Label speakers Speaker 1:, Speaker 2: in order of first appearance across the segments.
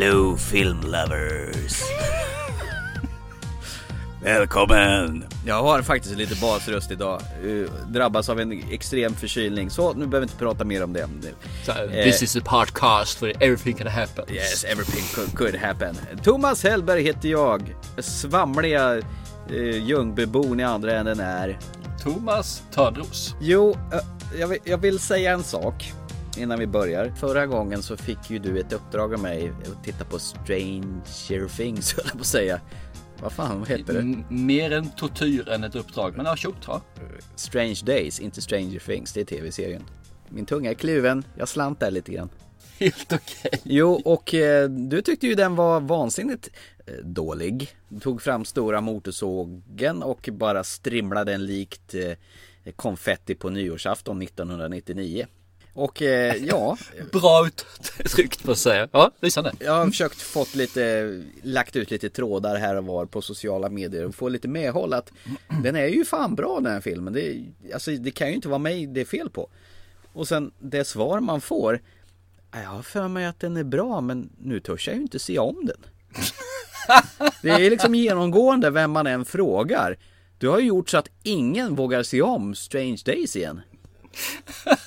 Speaker 1: Hello film lovers. Välkommen! Jag har faktiskt lite basröst idag. Uh, drabbas av en extrem förkylning. Så nu behöver vi inte prata mer om det.
Speaker 2: So, this is a podcast where everything can happen.
Speaker 1: Yes, everything could, could happen. Thomas Hellberg heter jag. Svamliga uh, Ljungbybon i andra änden är...
Speaker 2: Thomas Törnros.
Speaker 1: Jo, uh, jag, vill, jag vill säga en sak innan vi börjar. Förra gången så fick ju du ett uppdrag av mig att titta på Stranger Things, höll jag på att säga. Vad fan vad heter det?
Speaker 2: M mer en tortyr än ett uppdrag, men ja, tjockt va?
Speaker 1: Strange Days, inte Stranger Things, det är tv-serien. Min tunga är kluven, jag slant där lite grann.
Speaker 2: Helt okej. Okay.
Speaker 1: Jo, och eh, du tyckte ju den var vansinnigt eh, dålig. Du tog fram stora motorsågen och bara strimlade den likt eh, konfetti på nyårsafton 1999. Och eh, ja.
Speaker 2: Bra uttryckt på att säga. Ja, lysande.
Speaker 1: Jag har försökt fått lite, lagt ut lite trådar här och var på sociala medier och få lite medhåll att den är ju fan bra den här filmen. Det, alltså, det kan ju inte vara mig det är fel på. Och sen det svar man får. Jag har för mig att den är bra men nu törs jag ju inte se om den. Det är liksom genomgående vem man än frågar. Du har ju gjort så att ingen vågar se om Strange Days igen.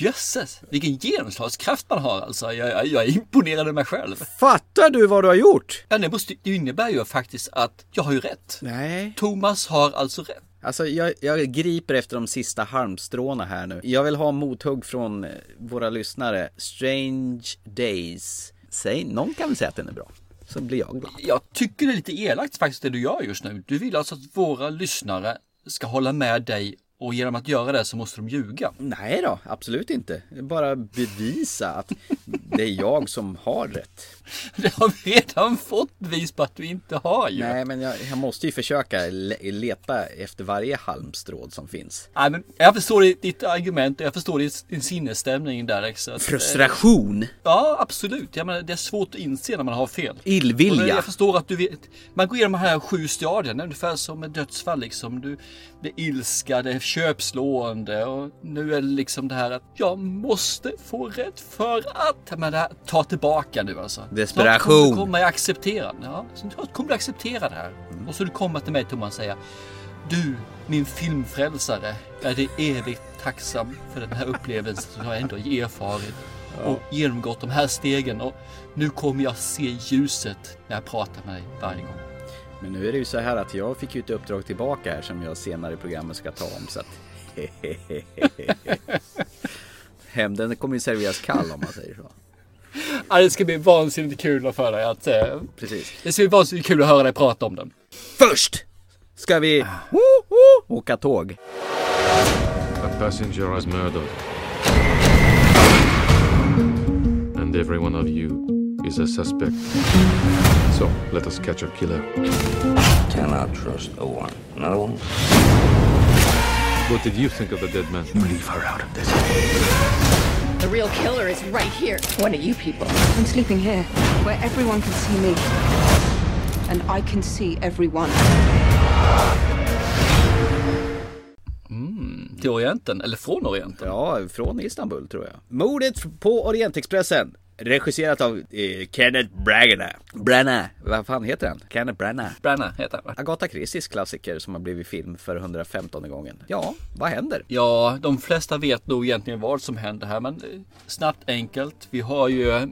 Speaker 2: Jösses, vilken genomslagskraft man har alltså. Jag, jag, jag är imponerad av mig själv.
Speaker 1: Fattar du vad du har gjort?
Speaker 2: Ja, det, måste, det innebär ju faktiskt att jag har ju rätt.
Speaker 1: Nej.
Speaker 2: Thomas har alltså rätt.
Speaker 1: Alltså jag, jag griper efter de sista halmstråna här nu. Jag vill ha mothugg från eh, våra lyssnare. Strange Days. Säg, någon kan väl säga att den är bra. Så blir jag glad.
Speaker 2: Jag tycker det är lite elakt faktiskt det du gör just nu. Du vill alltså att våra lyssnare ska hålla med dig och genom att göra det så måste de ljuga.
Speaker 1: Nej då, absolut inte. Bara bevisa att det är jag som har rätt.
Speaker 2: Det har vi redan fått bevis på att du inte har ju.
Speaker 1: Nej, men jag, jag måste ju försöka leta efter varje halmstråd som finns.
Speaker 2: Nej, men jag förstår ditt argument och jag förstår din sinnesstämning där. Så att,
Speaker 1: Frustration?
Speaker 2: Ja, absolut. Jag menar, det är svårt att inse när man har fel.
Speaker 1: Illvilja?
Speaker 2: Jag förstår att du vet. Man går igenom de här sju stadierna, ungefär som ett dödsfall liksom. Du, det är ilska, det är köpslående och nu är det liksom det här att jag måste få rätt för att. Men det här, ta tillbaka nu alltså.
Speaker 1: Desperation.
Speaker 2: Snart kommer du acceptera. Ja, snart kommer du acceptera det här. Mm. Och så du kommer till mig Thomas och säga Du, min filmfrälsare, är det evigt tacksam för den här upplevelsen som jag ändå erfarit och genomgått de här stegen och nu kommer jag se ljuset när jag pratar med dig varje gång.
Speaker 1: Men nu är det ju så här att jag fick ju ett uppdrag tillbaka här som jag senare i programmet ska ta om så att Hämnden kommer ju serveras kall om man säger så.
Speaker 2: Ja, det ska bli vansinnigt kul för dig att... Eh,
Speaker 1: Precis.
Speaker 2: Det ska bli vansinnigt kul att höra dig prata om den.
Speaker 1: Först ska vi oh, åka tåg.
Speaker 3: A passenger is murdered. And every one of you is a suspect. So let us catch our killer.
Speaker 4: Cannot trust no one. Another one?
Speaker 3: What did you think of the dead man?
Speaker 4: You leave her out of this.
Speaker 5: The real killer is right here.
Speaker 6: What are you people?
Speaker 5: I'm sleeping here, where everyone can see me. And I can see everyone.
Speaker 2: Mm, till Orienten, eller från Orienten?
Speaker 1: Ja, från Istanbul tror jag. Mordet på Orientexpressen. Regisserat av eh, Kenneth Branagh. Branagh, vad fan heter han? Kenneth Branagh.
Speaker 2: Branagh heter han
Speaker 1: Agatha Christies klassiker som har blivit film för 115 gången. Ja, vad händer?
Speaker 2: Ja, de flesta vet nog egentligen vad som händer här, men eh, snabbt enkelt. Vi har ju eh,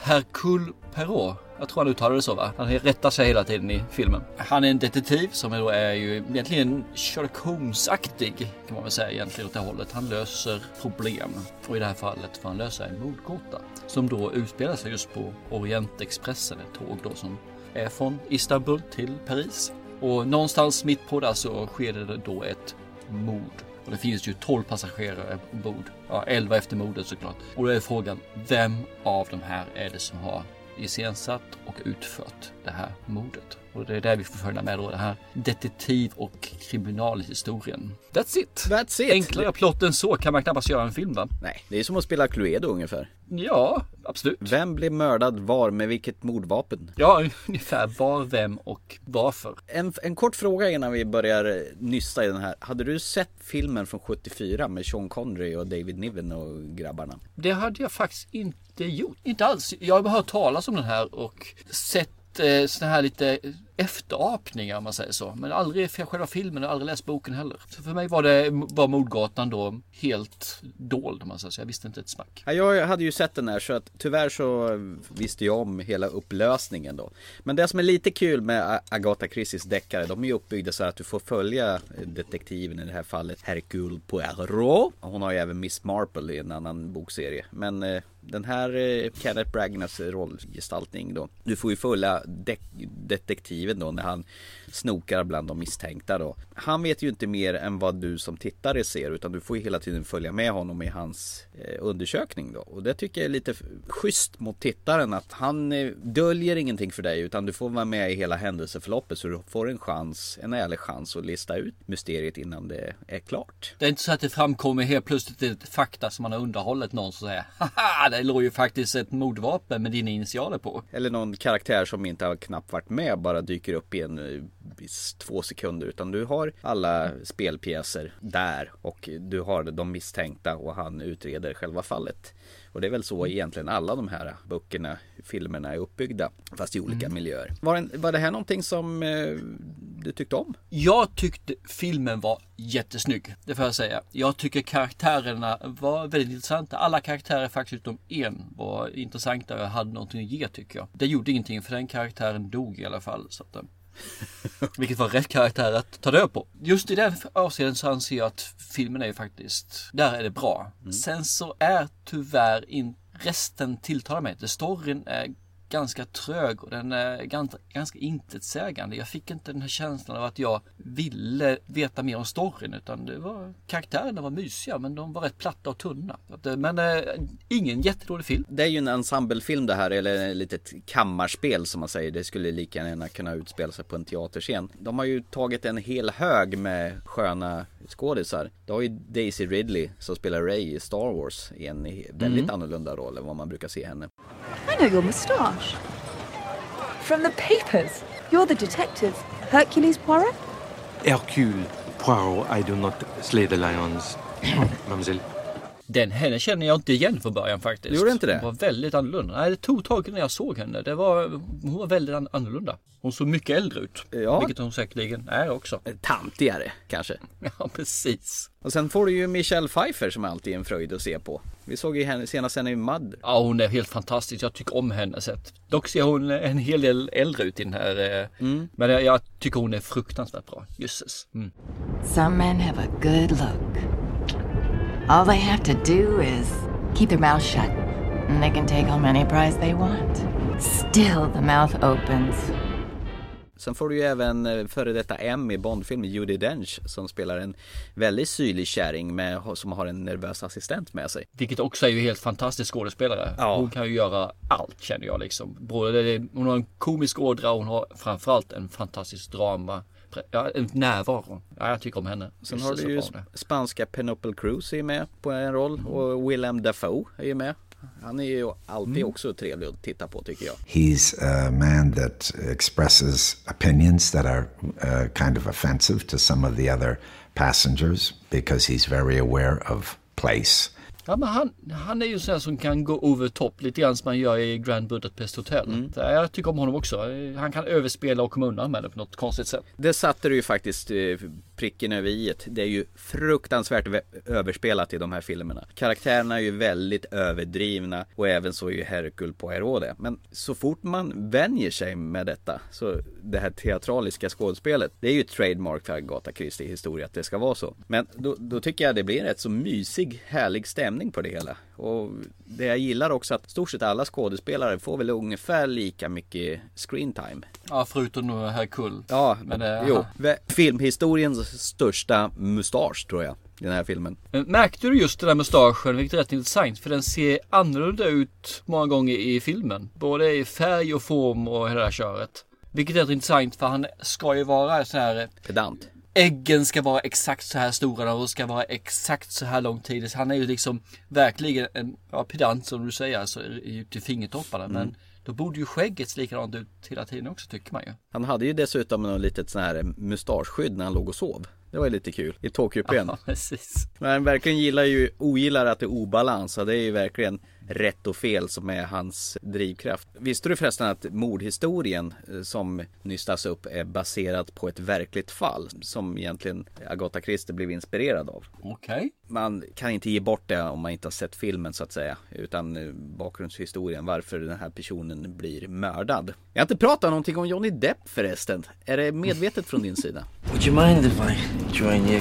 Speaker 2: Hercule Perrault jag tror han uttalar det så va? Han rättar sig hela tiden i filmen. Han är en detektiv som då är ju egentligen Sherlock Holmes-aktig kan man väl säga egentligen åt det hållet. Han löser problem och i det här fallet får han lösa en mordgåta som då utspelar sig just på Orientexpressen, ett tåg då som är från Istanbul till Paris. Och någonstans mitt på där så sker det då ett mord. Och det finns ju 12 passagerare ombord. Ja, 11 efter mordet såklart. Och då är frågan, vem av de här är det som har iscensatt och utfört det här mordet. Och det är där vi får följa med då den här detektiv och kriminalhistorien. That's it!
Speaker 1: That's it!
Speaker 2: Enklare plott än så kan man knappast göra en film va?
Speaker 1: Nej, det är som att spela Cluedo ungefär.
Speaker 2: Ja, absolut.
Speaker 1: Vem blev mördad var med vilket mordvapen?
Speaker 2: Ja, ungefär var, vem och varför.
Speaker 1: En, en kort fråga innan vi börjar nysta i den här. Hade du sett filmen från 74 med Sean Connery och David Niven och grabbarna?
Speaker 2: Det hade jag faktiskt inte gjort. Inte alls. Jag har bara hört talas om den här och sett eh, sådana här lite efterapningar om man säger så. Men aldrig för själva filmen och aldrig läst boken heller. Så för mig var det var Mordgatan då helt dold om man säger så. Jag visste inte ett smack.
Speaker 1: Ja, jag hade ju sett den här så att tyvärr så visste jag om hela upplösningen då. Men det som är lite kul med Agatha Christies deckare, de är ju uppbyggda så att du får följa detektiven i det här fallet Hercule Poirot. Hon har ju även Miss Marple i en annan bokserie. Men eh, den här eh, Kenneth Bragnas rollgestaltning då. Du får ju följa de detektiven då när han snokar bland de misstänkta då. Han vet ju inte mer än vad du som tittare ser utan du får ju hela tiden följa med honom i hans eh, undersökning då. Och det tycker jag är lite schysst mot tittaren att han eh, döljer ingenting för dig utan du får vara med i hela händelseförloppet så du får en chans, en ärlig chans att lista ut mysteriet innan det är klart.
Speaker 2: Det är inte så att det framkommer helt plötsligt ett fakta som man har underhållit någon som säger haha det låg ju faktiskt ett mordvapen med dina initialer på.
Speaker 1: Eller någon karaktär som inte har knappt varit med bara dyker upp i en eh, två sekunder utan du har alla spelpjäser där och du har de misstänkta och han utreder själva fallet. Och det är väl så egentligen alla de här böckerna, filmerna är uppbyggda. Fast i olika mm. miljöer. Var, en, var det här någonting som eh, du tyckte om?
Speaker 2: Jag tyckte filmen var jättesnygg. Det får jag säga. Jag tycker karaktärerna var väldigt intressanta. Alla karaktärer faktiskt utom en var intressanta och hade någonting att ge tycker jag. Det gjorde ingenting för den karaktären dog i alla fall. Så att, eh, vilket var rätt karaktär att ta död på. Just i den avseenden så anser jag att filmen är ju faktiskt, där är det bra. Mm. Sen så är tyvärr inte resten tilltalar mig inte. Storyn är ganska trög och den eh, är ganska, ganska intetsägande. Jag fick inte den här känslan av att jag ville veta mer om storyn utan det var karaktärerna var mysiga men de var rätt platta och tunna. Eh, men eh, ingen jättedålig film.
Speaker 1: Det är ju en ensemblefilm det här eller ett litet kammarspel som man säger. Det skulle lika gärna kunna utspela sig på en teaterscen. De har ju tagit en hel hög med sköna skådisar. Du har ju Daisy Ridley som spelar Ray i Star Wars i en väldigt mm. annorlunda roll än vad man brukar se henne.
Speaker 5: I know your moustache. From the papers. You're the detective. Hercules Poirot?
Speaker 6: Hercule Poirot. I do not slay the lions, mademoiselle.
Speaker 2: Den henne känner jag inte igen från början faktiskt.
Speaker 1: Gjorde inte det?
Speaker 2: Hon var väldigt annorlunda. Nej, det tog tag innan jag såg henne. Det var, hon var väldigt annorlunda. Hon såg mycket äldre ut. Ja. Vilket hon säkerligen är också.
Speaker 1: Tantigare kanske.
Speaker 2: Ja, precis.
Speaker 1: Och sen får du ju Michelle Pfeiffer som alltid är en fröjd att se på. Vi såg ju henne senast henne i Mud.
Speaker 2: Ja, hon är helt fantastisk. Jag tycker om hennes sätt. Dock ser hon en hel del äldre ut i den här. Eh, mm. Men jag, jag, tycker hon är fruktansvärt bra. Jösses. Mm.
Speaker 7: Some men have a good look. All they have to do is keep their mouth shut, and they can take home any prize they want. Still, the mouth opens.
Speaker 1: Sen får du ju även eh, före detta M i Bondfilmen, Judi Dench, som spelar en väldigt syrlig kärring med, som har en nervös assistent med sig.
Speaker 2: Vilket också är ju helt fantastisk skådespelare. Ja. Hon kan ju göra allt känner jag liksom. Både, hon har en komisk ådra och hon har framförallt en fantastisk drama ja, närvaro. Ja, jag tycker om henne.
Speaker 1: Sen har du ju spanska Penelope Cruz är med på en roll och Willem Dafoe är ju med. Han är ju alltid mm. också trevlig att titta på tycker jag.
Speaker 8: He's a man that expresses opinions that are uh, kind of offensive to some of the other passengers because he's very aware of place.
Speaker 2: Ja, men han, han är ju sån som kan gå over top lite grann som man gör i Grand Budapest Hotel. Mm. Jag tycker om honom också. Han kan överspela och komma undan med det på något konstigt sätt.
Speaker 1: Det satte du ju faktiskt eh, pricken över i Det är ju fruktansvärt överspelat i de här filmerna. Karaktärerna är ju väldigt överdrivna och även så är ju Hercule Poirot det. Men så fort man vänjer sig med detta, så det här teatraliska skådespelet, det är ju trademark för Agatha Christie historia att det ska vara så. Men då, då tycker jag det blir en rätt så mysig, härlig stämning på det hela. Och det jag gillar också att stort sett alla skådespelare får väl ungefär lika mycket screen time.
Speaker 2: Ja, förutom nu Hercule.
Speaker 1: Ja, men det, jo. Filmhistoriens största mustasch tror jag. I den här filmen.
Speaker 2: Märkte du just den där mustaschen, vilket är rätt intressant, för den ser annorlunda ut många gånger i filmen. Både i färg och form och hela det här köret. Vilket är intressant för han ska ju vara så här
Speaker 1: Pedant.
Speaker 2: Äggen ska vara exakt så här stora och ska vara exakt så här lång tid. Så han är ju liksom verkligen en ja, pedant som du säger, alltså ut till fingertopparna.
Speaker 1: Mm.
Speaker 2: Men då borde ju skägget se likadant ut hela tiden också tycker man ju.
Speaker 1: Han hade ju dessutom något litet sån här mustaschskydd när han låg och sov. Det var ju lite kul i tågkupén.
Speaker 2: Ja, precis.
Speaker 1: Men verkligen gillar ju, ogillar att det är obalans och det är ju verkligen rätt och fel som är hans drivkraft. Visste du förresten att mordhistorien eh, som nystas upp är baserat på ett verkligt fall som egentligen Agatha Christie blev inspirerad av?
Speaker 2: Okej.
Speaker 1: Man kan inte ge bort det om man inte har sett filmen så att säga utan eh, bakgrundshistorien varför den här personen blir mördad. Jag har inte pratat någonting om Johnny Depp förresten. Är det medvetet från din sida?
Speaker 4: Would you mind if I join you?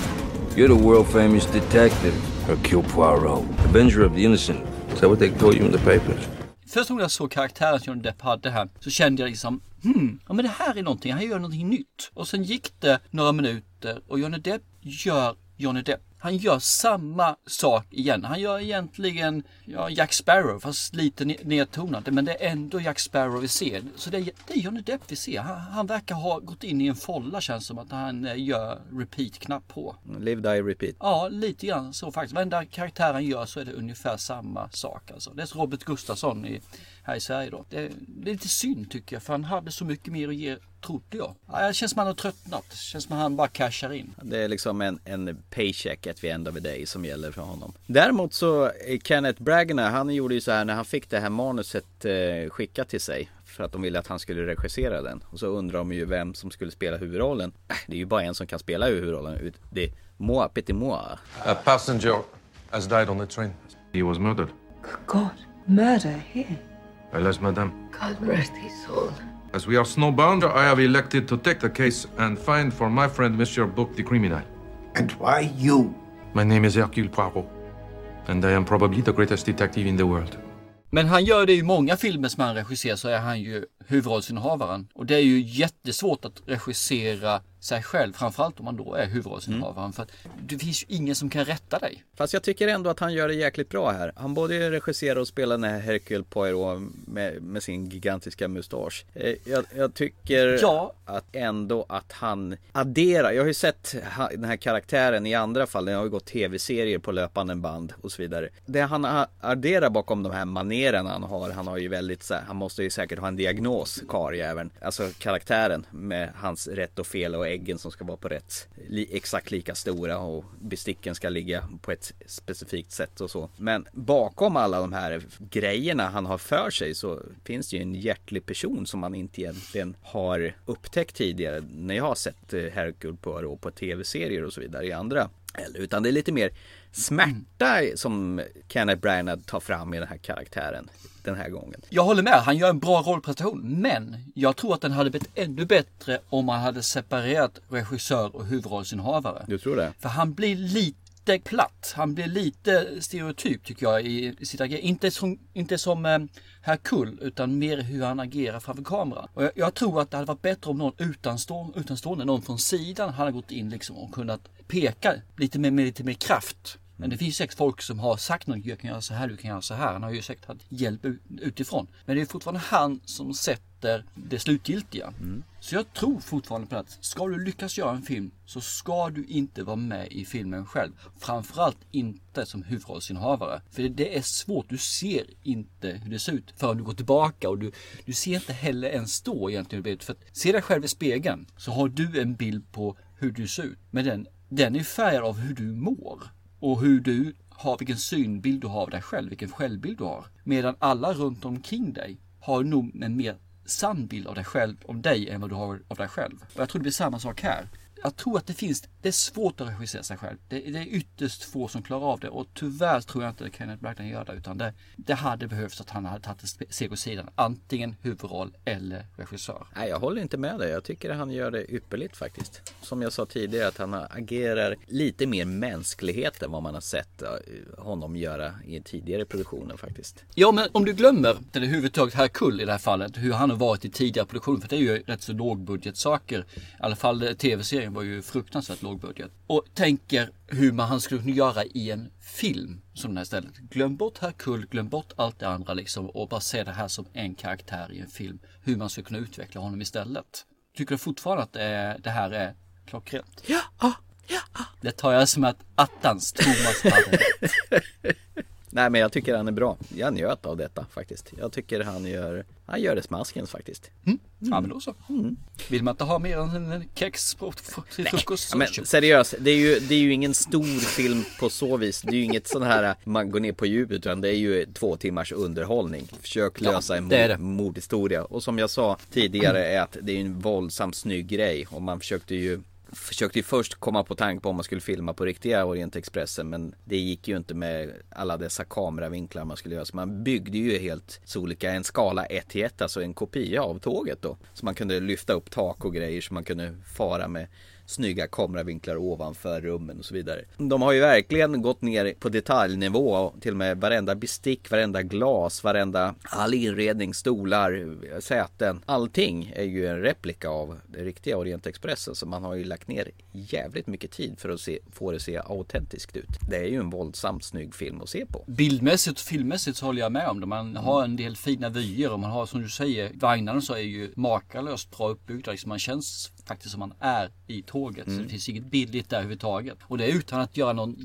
Speaker 4: You're the world famous detective, Hercule Poirot, Avenger of the Innocent. So what they call you in the papers?
Speaker 2: Första gången jag såg karaktären som Johnny Depp hade här så kände jag liksom hmm, ja men det här är någonting, han gör någonting nytt. Och sen gick det några minuter och Johnny Depp gör Johnny Depp. Han gör samma sak igen. Han gör egentligen ja, Jack Sparrow fast lite ne- nedtonat. Men det är ändå Jack Sparrow vi ser. Så det är, det är Johnny Depp vi ser. Han, han verkar ha gått in i en folla känns som att han eh, gör repeat-knapp på.
Speaker 1: Live, die, repeat.
Speaker 2: Ja, lite grann så faktiskt. Varenda karaktär han gör så är det ungefär samma sak. Alltså. Det är Robert Gustafsson i, här i Sverige då. Det, är lite synd tycker jag, för han hade så mycket mer att ge, trodde jag. Ja, det känns som han har tröttnat. Det känns som han bara cashar in.
Speaker 1: Det är liksom en, en paycheck at the end of the day som gäller för honom. Däremot så eh, Kenneth Bragner, han gjorde ju så här när han fick det här manuset eh, skickat till sig. För att de ville att han skulle regissera den. Och så undrar de ju vem som skulle spela huvudrollen. Äh, det är ju bara en som kan spela huvudrollen. Det är moi, petit moi.
Speaker 6: A passenger has died on the train.
Speaker 3: He was murdered.
Speaker 5: God, murder here.
Speaker 3: Alas, madame.
Speaker 7: God rest his soul.
Speaker 3: As we are snowbound, I have elected to take the case and find for my friend Monsieur Book the criminal.
Speaker 9: And why you?
Speaker 3: My name is Hercule Poirot, and I am probably the greatest detective in the world.
Speaker 2: Men han gör det i många filmer som han regisserar så är han ju huvudrollsinnehavaren. Och det är ju jättesvårt att regissera sig själv, framförallt om man då är huvudrollsinnehavaren. För att det finns ju ingen som kan rätta dig.
Speaker 1: Fast jag tycker ändå att han gör det jäkligt bra här. Han både regisserar och spelar den här Hercule Poirot med, med sin gigantiska mustasch. Eh, Jag, jag tycker
Speaker 2: Ja.
Speaker 1: att ändå att han adderar. Jag har ju sett den här karaktären i andra fall. Den har ju gått tv-serier på löpande band och så vidare. Det han adderar bakom de här maneren han har. Han har ju väldigt så här, han måste ju säkert ha en diagnos, karljäveln. Alltså karaktären med hans rätt och fel och äggen som ska vara på rätt, li, exakt lika stora och besticken ska ligga på ett specifikt sätt och så. Men bakom alla de här grejerna han har för sig så finns det ju en hjärtlig person som man inte egentligen har upptäckt tidigare när jag har sett eh, Hercule Poirot på tv-serier och så vidare i andra. Eller, utan det är lite mer smärta som Kenneth Branagh tar fram i den här karaktären den här gången.
Speaker 2: Jag håller med, han gör en bra rollprestation. Men jag tror att den hade blivit ännu bättre om man hade separerat regissör och huvudrollsinnehavare.
Speaker 1: Du tror det?
Speaker 2: För han blir lite platt. Han blir lite stereotyp tycker jag i, i sitt agerande. Inte som, inte som eh, Hercule utan mer hur han agerar framför kameran. Och jag, jag tror att det hade varit bättre om någon utanstående, utanstående någon från sidan hade gått in liksom och kunnat peka lite med, med lite mer kraft. Men det finns säkert folk som har sagt något, jag kan göra så här, du kan göra så här. Han har ju säkert haft hjälp utifrån. Men det är fortfarande han som sätter det slutgiltiga. Så jag tror fortfarande på att ska du lyckas göra en film så ska du inte vara med i filmen själv. Framförallt inte som huvudrollsinnehavare. För det är svårt, du ser inte hur det ser ut förrän du går tillbaka och du, du ser inte heller ens då egentligen hur det. För att se dig själv i spegeln så har du en bild på hur du ser ut. Men den, den är färgad av hur du mår och hur du har, vilken synbild du har av dig själv, vilken självbild du har. Medan alla runt omkring dig har nog en mer sann bild av dig själv, om dig, än vad du har av dig själv. Och jag tror det blir samma sak här. Jag tror att det finns, det är svårt att regissera sig själv. Det, det är ytterst få som klarar av det och tyvärr tror jag inte att Kenneth Branagh gör det utan det, det hade behövts att han hade tagit ett steg åt sidan. Antingen huvudroll eller regissör.
Speaker 1: Nej, jag håller inte med dig. Jag tycker att han gör det ypperligt faktiskt. Som jag sa tidigare att han agerar lite mer mänsklighet än vad man har sett eh, honom göra i tidigare produktioner faktiskt.
Speaker 2: Ja, men om du glömmer, eller huvudtaget Hercule i det här fallet, hur han har varit i tidigare produktioner, för det är ju rätt så lågbudgetsaker, i alla fall eh, tv-serien var ju fruktansvärt lågbudget. Och tänker hur man han skulle kunna göra i en film som den här istället. Glöm bort Herkul, glöm bort allt det andra liksom och bara se det här som en karaktär i en film. Hur man ska kunna utveckla honom istället. Tycker du fortfarande att det, är, det här är klockrent?
Speaker 1: Ja, ja, ja.
Speaker 2: Det tar jag som att attans Thomas hade rätt.
Speaker 1: Nej men jag tycker han är bra. Jag njöt av detta faktiskt. Jag tycker han gör, han gör det smaskens faktiskt.
Speaker 2: Mm. Ja men då så. Mm. Vill man inte ha mer än en kex på, till frukost
Speaker 1: men seriöst, det är, ju, det är ju ingen stor film på så vis. Det är ju inget sån här man går ner på djupet utan det är ju två timmars underhållning. Försök
Speaker 2: Ja,
Speaker 1: lösa en mordhistoria. Och som jag sa tidigare är att det är en våldsamt snygg grej och man försökte ju Försökte ju först komma på tanke på om man skulle filma på riktiga Orientexpressen men det gick ju inte med alla dessa kameravinklar man skulle göra. Så man byggde ju helt solika en skala 1 till 1, alltså en kopia av tåget då. Så man kunde lyfta upp tak och grejer så man kunde fara med snygga kameravinklar ovanför rummen och så vidare. De har ju verkligen gått ner på detaljnivå och till och med varenda bestick, varenda glas, varenda all inredning, stolar, säten. Allting är ju en replika av det riktiga Orientexpressen så man har ju lagt ner jävligt mycket tid för att se, få det att se autentiskt ut. Det är ju en våldsamt snygg film att se på.
Speaker 2: Bildmässigt och filmmässigt så håller jag med om det. Man har en del fina vyer och man har som du säger, vagnarna så är ju makalöst bra uppbyggda. Liksom man känns faktiskt som man är i tåget. Så
Speaker 1: Mm.
Speaker 2: det finns inget billigt där överhuvudtaget. Och det är utan att göra någon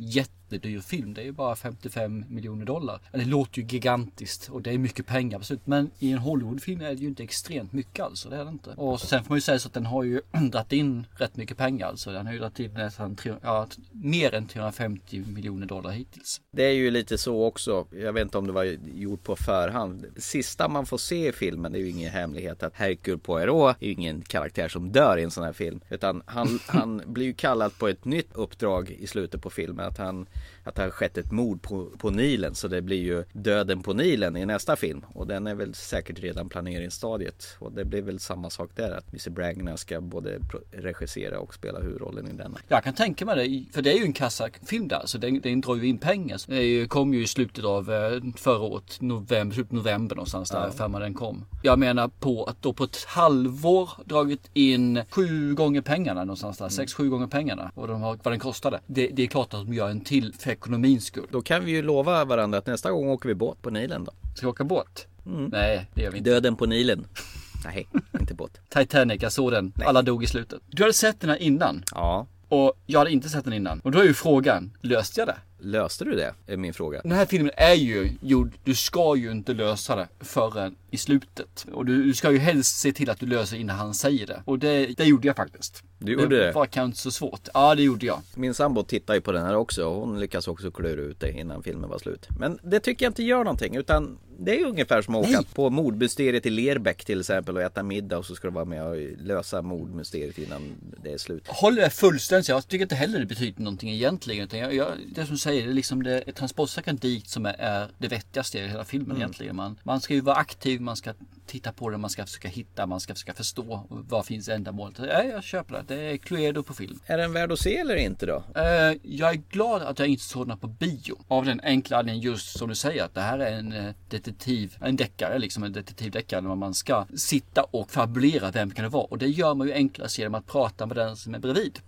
Speaker 2: jättedyr film. Det är ju bara 55 miljoner dollar. Det låter ju gigantiskt och det är mycket pengar absolut. Men i en Hollywoodfilm är det ju inte extremt mycket alltså. Det är det inte. Och sen får man ju säga så att den har ju dragit in rätt mycket pengar alltså. Den har ju dragit in nästan tre, ja, mer än 350 miljoner dollar hittills.
Speaker 1: Det är ju lite så också. Jag vet inte om det var gjort på förhand. Sista man får se i filmen, det är ju ingen hemlighet att Hercule Poirot är ju ingen karaktär som dör i en sån här film. Utan han, han blir ju kallad på ett nytt uppdrag i slutet på filmen. Att han att det har skett ett mord på, på Nilen. Så det blir ju Döden på Nilen i nästa film. Och den är väl säkert redan planeringsstadiet. Och det blir väl samma sak där. Att Mr Bragner ska både regissera och spela huvudrollen i denna.
Speaker 2: Jag kan tänka mig det, för det är ju en kassafilm där, så den, den drar ju in pengar. Det ju- kom ju i slutet av eh, förra året, november, av november någonstans där,
Speaker 1: Ja.
Speaker 2: för den kom. Jag menar på att då på ett halvår dragit in sju gånger pengarna någonstans där, sex, sju gånger pengarna. Och de har, vad den kostade. Det, det är klart att de gör en till för ekonomins skull.
Speaker 1: Då kan vi ju lova varandra att nästa gång åker vi båt på Nilen då.
Speaker 2: Ska vi åka båt? Nej, det gör vi inte.
Speaker 1: Döden på Nilen. Nej, inte båt.
Speaker 2: Titanic, jag såg den. Alla dog i slutet. Du hade sett den här innan.
Speaker 1: Ja.
Speaker 2: Och jag hade inte sett den innan. Och då är ju frågan, löste jag det?
Speaker 1: Löste du det? Är min fråga.
Speaker 2: Den här filmen är ju gjord, du ska ju inte lösa det förrän i slutet. Och du, du ska ju helst se till att du löser innan han säger det. Och det, det gjorde jag faktiskt.
Speaker 1: Du gjorde det?
Speaker 2: var kanske inte så svårt. Ja, det gjorde jag.
Speaker 1: Min sambo tittar ju på den här också hon lyckas också klura ut det innan filmen var slut. Men det tycker jag inte gör någonting utan det är ju ungefär som att åka på mordmysteriet i Lerbäck till exempel och äta middag och så ska du vara med och lösa mordmysteriet innan det är slut.
Speaker 2: Håller det fullständigt. Jag tycker inte heller det betyder någonting egentligen. Utan jag, jag, det som du säger, det är liksom det transportsträckan dit som är, är det vettigaste i hela filmen
Speaker 1: Mm.
Speaker 2: egentligen. Man, man ska ju vara aktiv, man ska titta på det, man ska försöka hitta, man ska försöka förstå vad finns ändamålet. Ja, jag köper det. Det är Cluedo på film.
Speaker 1: Är den värd att se eller inte då?
Speaker 2: Eh, jag är glad att jag inte såg den på bio. Av den enkla anledningen just som du säger att det här är en eh, detektiv, en deckare liksom, en detektivdeckare där man ska sitta och fabulera vem kan det vara. Och det gör man ju enklast genom att prata med den som är bredvid.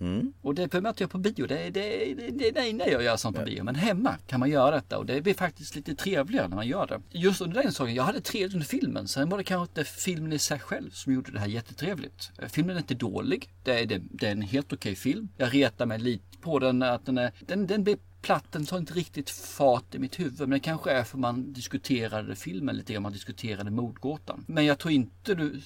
Speaker 2: Och det behöver man inte göra på bio. Det, det, det, det, nej, nej, jag gör sånt på bio. Men hemma kan man göra detta och det blir faktiskt lite trevligare när man gör det. Just under den saken, jag hade trevligt under filmen. Sen var det kanske inte filmen i sig själv som gjorde det här jättetrevligt. Eh, filmen är inte dålig. Det är, det, det är en helt okej film. Jag retar mig lite på den att den är, den, den blir platt, den tar inte riktigt fart i mitt huvud. Men det kanske är för man diskuterade filmen lite grann, man diskuterade mordgåtan. Men jag tror inte du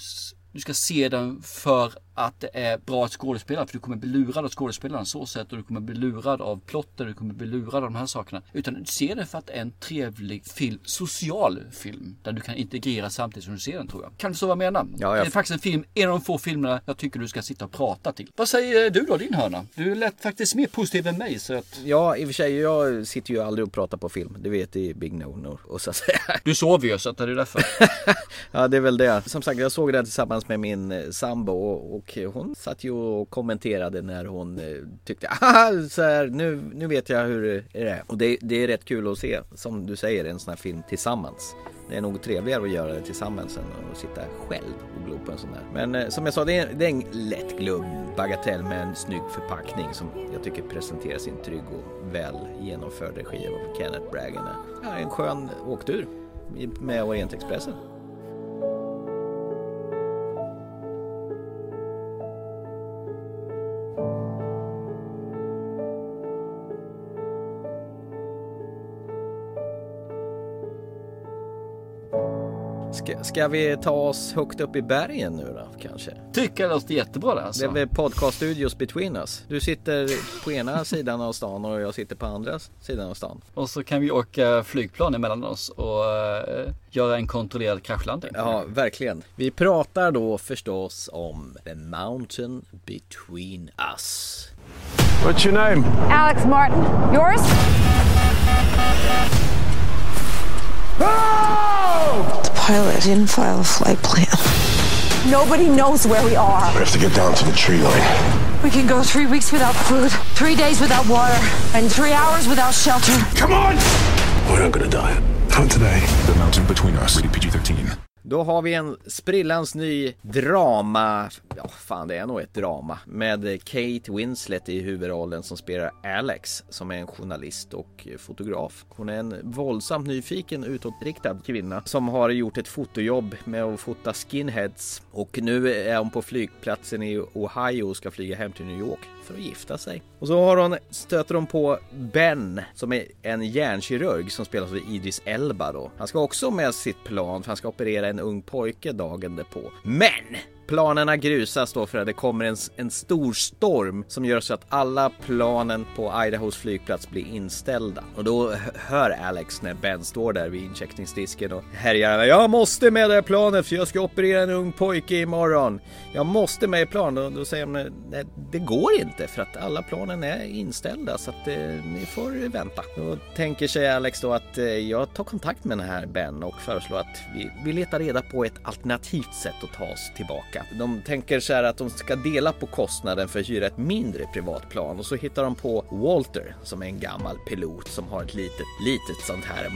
Speaker 2: du ska se den för att det är bra skådespelare. För du kommer bli lurad av skådespelaren så sätt. Och du kommer bli lurad av plotten. Du kommer bli lurad av de här sakerna. Utan du ser den för att det är en trevlig film. Social film. Där du kan integrera samtidigt som du ser den tror jag. Kan du så vad jag menar?
Speaker 1: Ja, jag-
Speaker 2: Det är faktiskt en film, en av de få filmerna jag tycker du ska sitta och prata till. Vad säger du då, din hörna? Du lät faktiskt mer positiv än mig. Så att...
Speaker 1: Ja, i och för sig, jag sitter ju aldrig och pratar på film. Du vet, det är big no-no. Och så att säga.
Speaker 2: Du sover ju så att det är därför.
Speaker 1: Ja, det är väl det. Som sagt, jag såg den tillsammans tillsammans med min eh, sambo och, och hon satt ju och kommenterade när hon eh, tyckte Haha, så här, nu, nu vet jag hur det är. Och det, det är rätt kul att se, som du säger, en sån här film tillsammans. Det är nog trevligare att göra det tillsammans än att sitta själv och glo på en sån här. Men eh, som jag sa, det är, det är en lättglömd bagatell med en snygg förpackning som jag tycker presenterar sin trygg och väl genomförd regi av Kenneth Bragan. Ja, en skön åktur med Orientexpressen. Ska, vi ta oss högt upp i bergen nu då kanske?
Speaker 2: Tycker det låter jättebra det alltså.
Speaker 1: Det är väl podcast studios between us. Du sitter på ena sidan av stan och jag sitter på andra sidan av stan.
Speaker 2: Och så kan vi åka flygplan emellan oss och eh, göra en kontrollerad kraschlandning.
Speaker 1: Ja, verkligen. Vi pratar då förstås om The Mountain Between Us.
Speaker 10: What's your name?
Speaker 5: Alex Martin. Yours?
Speaker 10: Oh!
Speaker 11: The pilot didn't file a flight plan.
Speaker 5: Nobody knows where we are.
Speaker 10: We have to get down to the tree line.
Speaker 11: We can go three weeks without food, three days without water, and three hours without shelter.
Speaker 10: Come on! We're not gonna die. Not today.
Speaker 12: The Mountain Between Us, rated PG-13.
Speaker 1: Då har vi en sprillans ny drama, ja fan det är nog ett drama, med Kate Winslet i huvudrollen som spelar Alex som är en journalist och fotograf. Hon är en våldsamt nyfiken utåtriktad kvinna som har gjort ett fotojobb med att fota skinheads. Och nu är hon på flygplatsen i Ohio och ska flyga hem till New York för att gifta sig. Och så har hon, stöter hon på Ben som är en hjärnkirurg som spelas av Idris Elba då. Han ska också med sitt plan för han ska operera en ung pojke dagen därpå. Men! Planerna grusas då för att det kommer en, en stor storm som gör så att alla planen på Idahos flygplats blir inställda. Och då hör Alex när Ben står där vid incheckningsdisken och härjar. Jag måste med det här planet för jag ska operera en ung pojke imorgon. Jag måste med i plan. Och då säger han nej, det går inte för att alla planen är inställda så att eh, ni får vänta. Då tänker sig Alex då att eh, jag tar kontakt med den här Ben och föreslår att vi, vi letar reda på ett alternativt sätt att ta oss tillbaka. De tänker så här att de ska dela på kostnaden för att hyra ett mindre privatplan och så hittar de på Walter som är en gammal pilot som har ett litet, litet sånt här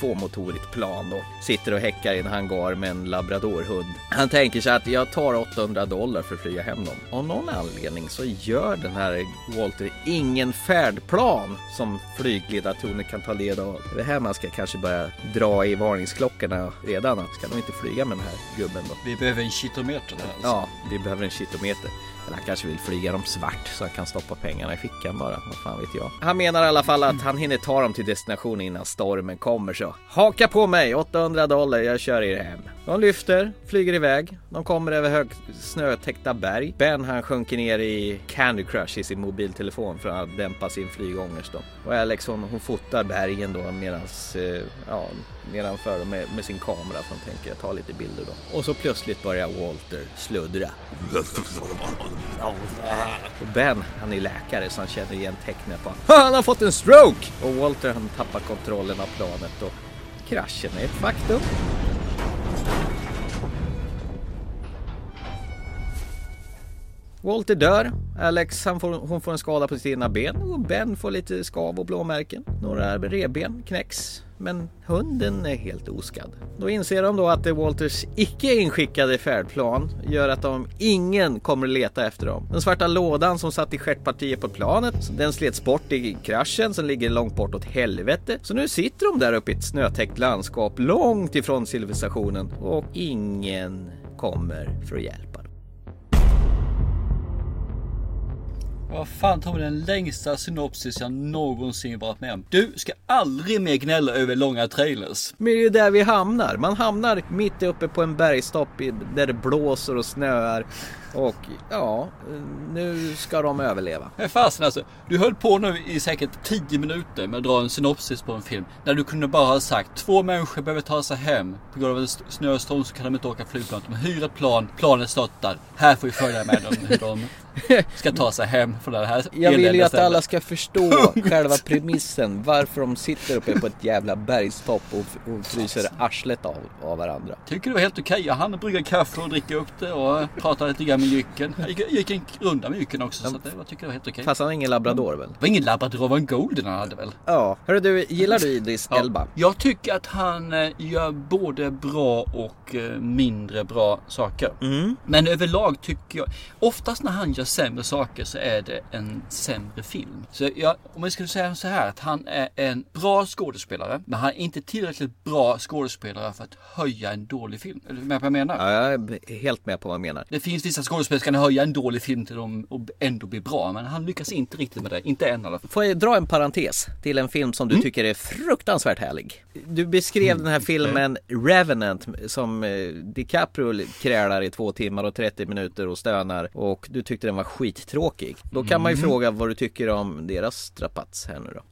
Speaker 1: tvåmotorigt plan och sitter och häckar i en hangar med en labradorhund. Han tänker sig att jag tar 800 dollar för att flyga hem dem. Av någon anledning så gör den här Walter ingen färdplan som flygledartornet kan ta led av. Det är här man ska kanske börja dra i varningsklockorna redan. Ska de inte flyga med den här gubben då?
Speaker 2: Vi behöver en kitometer svart. alltså.
Speaker 1: Ja, vi behöver en kilometer. Eller han kanske vill flyga dem svart så han kan stoppa pengarna i fickan bara. Vad fan vet jag. Han menar i alla fall att han hinner ta dem till destinationen innan stormen kommer så. Haka på mig! 800 dollar, jag kör er hem. De lyfter, flyger iväg. De kommer över hög snötäckta berg. Ben han sjunker ner i Candy Crush i sin mobiltelefon för att dämpa sin flygångest då. Och Alex hon, hon fotar bergen då medans, eh, ja, nedanför med, med sin kamera för hon tänker ta lite bilder då. Och så plötsligt börjar Walter sluddra. Och Ben, han är läkare så han känner igen tecknen på att han har fått en stroke! Och Walter han tappar kontrollen av planet och kraschen är ett faktum. Walter dör, Alex han får, hon får en skada på sina ben och Ben får lite skav och blåmärken. Några revben knäcks. Men hunden är helt oskadd. Då inser de då att Walters icke inskickade färdplan gör att de ingen kommer leta efter dem. Den svarta lådan som satt i stjärtpartiet på planet, den slets bort i kraschen som ligger långt bort åt helvete. Så nu sitter de där uppe i ett snötäckt landskap långt ifrån civilisationen och ingen kommer för att hjälpa dem.
Speaker 2: Vad fan tog den längsta synopsis jag någonsin varit med om. Du ska aldrig mer gnälla över långa trailers.
Speaker 1: Men det är ju där vi hamnar. Man hamnar mitt uppe på en bergstopp där det blåser och snöar. Och ja, nu ska de överleva.
Speaker 2: Fasen alltså, du höll på nu i säkert 10 minuter med att dra en synopsis på en film. När du kunde bara ha sagt två människor behöver ta sig hem. På grund av en snöstorm så kan de inte åka flygplan. De hyr ett plan, planet störtar. Här får vi följa med dem hur de ska ta sig hem från det här
Speaker 1: Jag vill ju att
Speaker 2: stället.
Speaker 1: alla ska förstå själva premissen. Varför de sitter uppe på ett jävla bergstopp och, och fryser arslet av, av varandra.
Speaker 2: Tycker det var helt okej. Jag hann brygga kaffe och dricka upp det och prata lite grann med jycken. Jag gick, jag gick en runda med jycken också så det, jag tycker det var helt okej.
Speaker 1: Fast han har ingen labrador väl?
Speaker 2: Det var ingen labrador, det var en golden han hade väl?
Speaker 1: Ja. Hörru du, gillar du Idris Elba?
Speaker 2: Jag tycker att han eh, gör både bra och eh, mindre bra saker.
Speaker 1: Mm.
Speaker 2: Men överlag tycker jag, oftast när han gör sämre saker så är det en sämre film. Så jag, om jag skulle säga så här att han är en bra skådespelare, men han är inte tillräckligt bra skådespelare för att höja en dålig film. Är du med på vad jag menar?
Speaker 1: Ja, jag är helt med på vad jag menar.
Speaker 2: Det finns vissa skådespelare kan höja en dålig film till dem och ändå bli bra, men han lyckas inte riktigt med det. Inte än i alla fall.
Speaker 1: Får jag dra en parentes till en film som du tycker är fruktansvärt härlig? Du beskrev den här filmen Revenant som eh, DiCaprio krälar i två timmar och 30 minuter och stönar och du tyckte den var skittråkig. Då kan man ju
Speaker 2: Mm.
Speaker 1: fråga vad du tycker om deras strapats här nu då?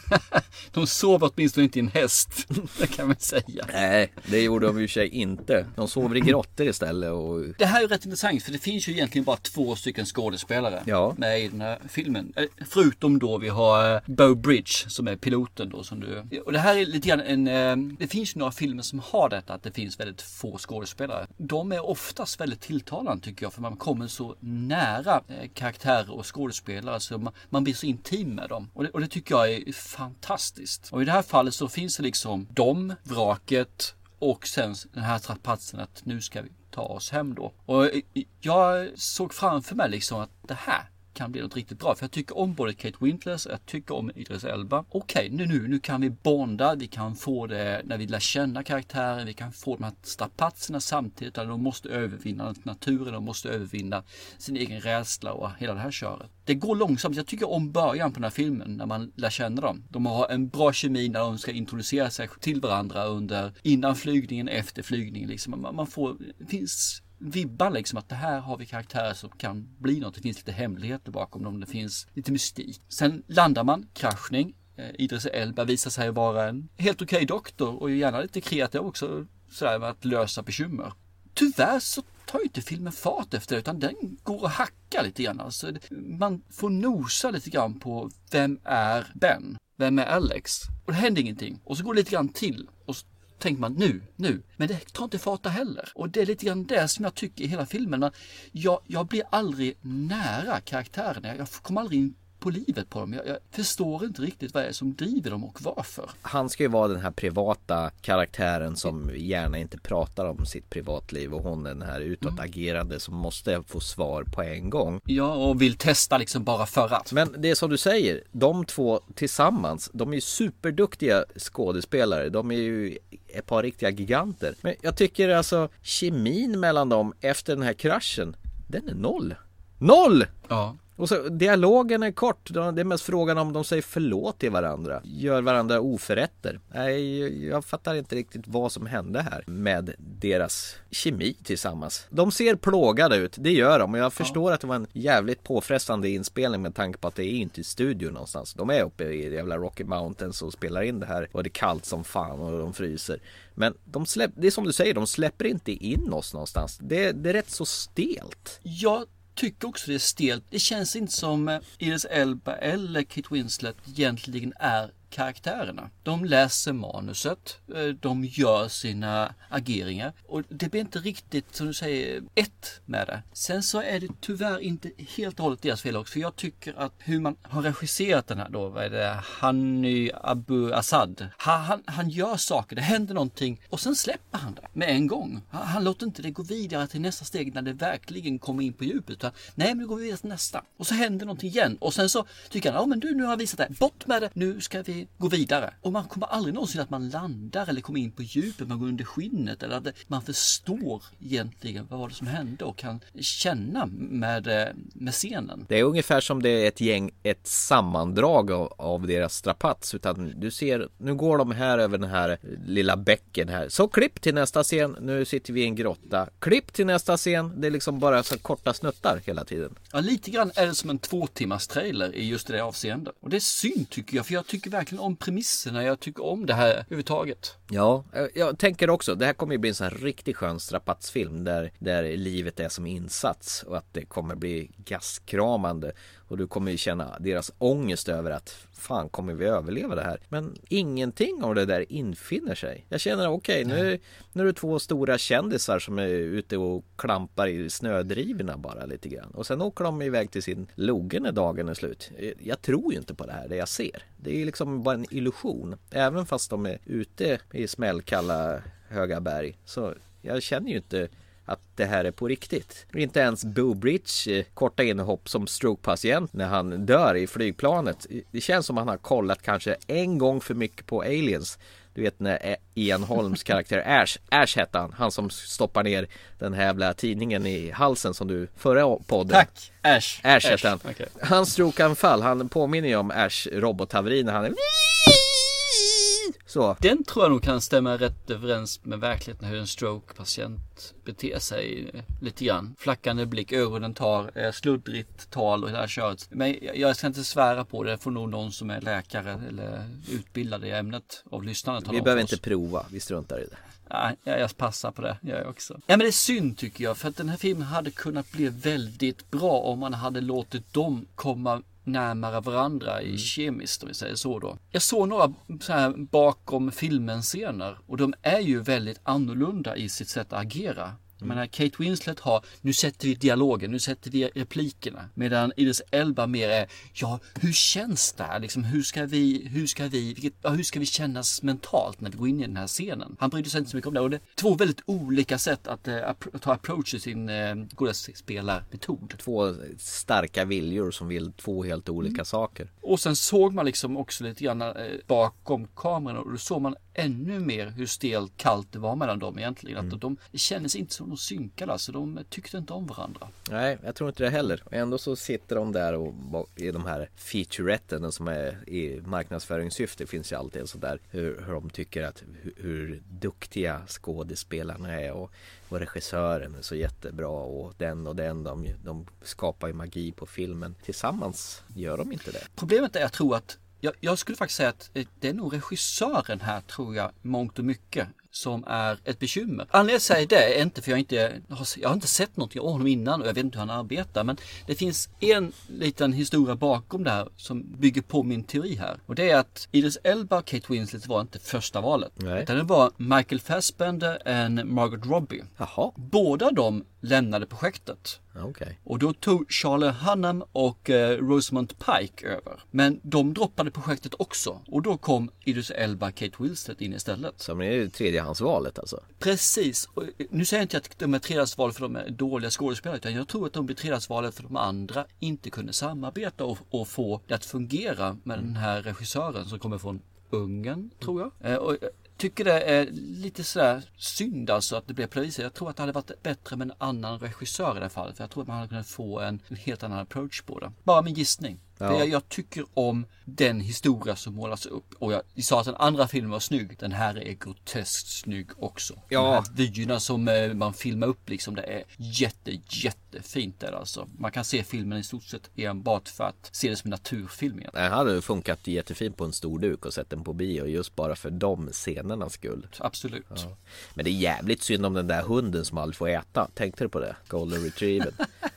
Speaker 2: De sover åtminstone inte i en häst, det kan man säga.
Speaker 1: Nej, det gjorde de i och för sig inte. De sover i grottor istället och
Speaker 2: Det här är rätt intressant för det finns ju egentligen bara två stycken skådespelare
Speaker 1: Ja.
Speaker 2: med i den här filmen. Eh, Förutom då vi har eh, Bo Bridge som är piloten då som du... Och det här är lite grann en... eh, Det finns ju några filmer som har detta att det finns väldigt få skådespelare. De är oftast väldigt tilltalande tycker jag för man kommer så nära karaktärer och skådespelare så man, man blir så intim med dem. Och det, och det tycker jag är fantastiskt. Och i det här fallet så finns det liksom dem, vraket och sen den här trapatsen att nu ska vi ta oss hem då. Och eh, jag såg framför mig liksom att det här kan bli något riktigt bra. För jag tycker om både Kate Wintless och jag tycker om Idris Elba. Okej, nu, nu, nu kan vi bonda. Vi kan få det när vi lär känna karaktären. Vi kan få de här strapatserna samtidigt. Där de måste övervinna naturen. De måste övervinna sin egen rädsla och hela det här köret. Det går långsamt. Jag tycker om början på den här filmen när man lär känna dem. De har en bra kemi när de ska introducera sig till varandra under innan flygningen, efter flygningen. Liksom. Man, man får, det finns vibbar liksom att det här har vi karaktärer som kan bli något. Det finns lite hemligheter bakom dem. Det finns lite mystik. Sen landar man, kraschning. Eh, Idris Elba visar sig vara en helt okej doktor och gärna lite kreativ också sådär med att lösa bekymmer. Tyvärr så tar ju inte filmen fart efter det utan den går och hackar lite grann. Alltså, man får nosa lite grann på vem är Ben? Vem är Alex? Och det händer ingenting. Och så går det lite grann till. Och så tänker man nu, nu. Men det tar inte fart där heller. Och det är lite grann det som jag tycker i hela filmen. Jag, jag blir aldrig nära karaktärerna. Jag kommer aldrig in på livet på dem. Jag, jag förstår inte riktigt vad det är som driver dem och varför.
Speaker 1: han ska ju vara den här privata karaktären som gärna inte pratar om sitt privatliv och hon är den här utåtagerande som måste få svar på en gång.
Speaker 2: Ja, och vill testa liksom bara för att.
Speaker 1: Men det är som du säger, de två tillsammans, de är ju superduktiga skådespelare. De är ju ett par riktiga giganter. Men jag tycker alltså kemin mellan dem efter den här kraschen, den är noll. Noll!
Speaker 2: Ja.
Speaker 1: Och så dialogen är kort. Det är mest frågan om de säger förlåt till varandra. Gör varandra oförrätter. Nej, jag fattar inte riktigt vad som hände här med deras kemi tillsammans. De ser plågade ut, det gör de. Och jag förstår att det var en jävligt påfrestande inspelning med tanke på att det är inte i studion någonstans. De är uppe i jävla Rocky Mountains och spelar in det här och det är kallt som fan och de fryser. Men de släpp, det är som du säger, de släpper inte in oss någonstans. Det, det är rätt så stelt.
Speaker 2: Jag tycker också det är stelt. Det känns inte som eh, Iris Elba eller Kate Winslet egentligen är karaktärerna. De läser manuset, eh, de gör sina ageringar och det blir inte riktigt som du säger ett med det. Sen så är det tyvärr inte helt och hållet deras fel också för jag tycker att hur man har regisserat den här då, vad är det, Hanny Abu Assad. Han, han, han gör saker, det händer någonting och sen släpper han det med en gång. Han, han låter inte det gå vidare till nästa steg när det verkligen kommer in på djupet. Utan, nej, men nu går vi vidare till nästa. Och så händer någonting igen. Och sen så tycker han, ja men du, nu har jag visat det. Bort med det. Nu ska vi gå vidare. Och man kommer aldrig någonsin att man landar eller kommer in på djupet, man går under skinnet eller att man förstår egentligen vad var det som hände och kan känna med, eh, med scenen.
Speaker 1: Det är ungefär som det är ett gäng, ett sammandrag av, av deras strapats. Utan du ser, nu går de här över den här lilla bäcken här. Så klipp till nästa scen, nu sitter vi i en grotta. Klipp till nästa scen, det är liksom bara så korta snuttar hela tiden.
Speaker 2: Ja, lite grann är det som en två timmars trailer i just det avseendet. Och det är synd tycker jag, för jag tycker verkligen om premisserna, jag tycker om det här överhuvudtaget.
Speaker 1: Ja, eh, jag- tänker också, det här kommer ju bli en sån här riktigt skön strapatsfilm där, där livet är som insats och att det kommer bli gastkramande och du kommer ju känna deras ångest över att fan kommer vi överleva det här? Men ingenting av det där infinner sig. Jag känner okej, nu, nu är det två stora kändisar som är ute och klampar i snödrivorna bara lite grann och sen åker de iväg till sin loge när dagen är slut. Jag tror ju inte på det här, det jag ser. Det är liksom bara en illusion. Även fast de är ute i smällkalla höga berg. Så jag känner ju inte att det här är på riktigt. Inte ens Bo Bridge eh, korta inhopp som strokepatient när han dör i flygplanet. Det känns som att han har kollat kanske en gång för mycket på aliens. Du vet när Ian Holms karaktär Ash, Ash hette han, han som stoppar ner den här jävla tidningen i halsen som du förra podden.
Speaker 2: Tack! Ash.
Speaker 1: Ash hette han.
Speaker 2: Okej.
Speaker 1: Hans strokeanfall, han påminner ju om Ash robothaveri när han är så.
Speaker 2: Den tror jag nog kan stämma rätt överens med verkligheten hur en stroke-patient beter sig eh, lite grann. Flackande blick, ögonen tar, eh, sluddrigt tal och hela köret. Men jag- ska inte svära på det, det får nog någon som är läkare eller utbildad i ämnet av lyssnarna tala
Speaker 1: Vi
Speaker 2: om
Speaker 1: behöver
Speaker 2: för
Speaker 1: inte prova, vi struntar i det.
Speaker 2: Nej, jag, jag passar på det, jag också. Ja men det är synd tycker jag, för att den här filmen hade kunnat bli väldigt bra om man hade låtit dem komma närmare varandra i kemiskt om vi säger så då. Jag såg några så här bakom filmen scener och de är ju väldigt annorlunda i sitt sätt att agera. Jag menar Kate Winslet har, nu sätter vi dialogen, nu sätter vi replikerna. Medan Idris Elba mer är, ja hur känns det här? Liksom, hur ska vi, hur ska vi, vilket, ja, hur ska vi kännas mentalt när vi går in i den här scenen? Han brydde sig inte så mycket om det. Och det är två väldigt olika sätt att, eh, ta approach till sin eh, skådespelarmetod.
Speaker 1: Två starka viljor som vill två helt olika
Speaker 2: Mm.
Speaker 1: saker.
Speaker 2: Och sen såg man liksom också lite grann eh, bakom kameran och då såg man ännu mer hur stelt kallt det var mellan dem egentligen. Att de det kändes inte som de synkade, alltså de tyckte inte om varandra.
Speaker 1: Nej, jag tror inte det heller. Och ändå så sitter de där och och i de här featuretten som är i marknadsföringssyfte finns ju alltid en sån där hur, hur de tycker att hur, hur duktiga skådespelarna är och, och regissören är så jättebra och den och den de, de skapar ju magi på filmen. Tillsammans gör de inte det.
Speaker 2: Problemet är jag tror att jag, jag skulle faktiskt säga att eh, det är nog regissören här tror jag mångt och mycket som är ett bekymmer. Anledningen till att jag säger det är inte för jag inte jag har inte sett någonting av honom innan och jag vet inte hur han arbetar men det finns en liten historia bakom det här som bygger på min teori här och det är att Idris Elba och Kate Winslet var inte första valet
Speaker 1: Nej.
Speaker 2: utan det var Michael Fassbender och Margaret Robbie.
Speaker 1: Jaha,
Speaker 2: Båda de lämnade projektet
Speaker 1: okej.
Speaker 2: och då tog Charlie Hunnam och eh, Rosamund Pike över. Men de droppade projektet också. Och då kom Idris Elba Kate Winslet in istället.
Speaker 1: Så det är ju tredjehandsvalet alltså.
Speaker 2: Precis. Och, eh, nu säger jag inte att de är tredjehandsval för de är dåliga skådespelare. Utan jag tror att de blir tredjehandsvalet för de andra inte kunde samarbeta och, och få det att fungera med den här regissören som kommer från Ungern, tror jag. Eh, och jag tycker det är lite sådär synd alltså att det blev på det viset. Jag tror att det hade varit bättre med en annan regissör i det här fallet. För jag tror att man hade kunnat få en, en helt annan approach på det. Bara min gissning.
Speaker 1: Ja.
Speaker 2: För jag, jag tycker om den historia som målas upp. Och jag, jag sa att den andra filmen var snygg. Den här är groteskt snygg också.
Speaker 1: Ja.
Speaker 2: De här vyerna som eh, man filmar upp liksom. Det är jätte, jättefint där alltså. Man kan se filmen i stort sett enbart för att se det som en naturfilm igen.
Speaker 1: Den hade funkat jättefint på en stor duk och sett den på bio just bara för de scenernas skull.
Speaker 2: Absolut.
Speaker 1: Ja. Men det är jävligt synd om den där hunden som aldrig får äta. Tänkte du på det? Golden retriever.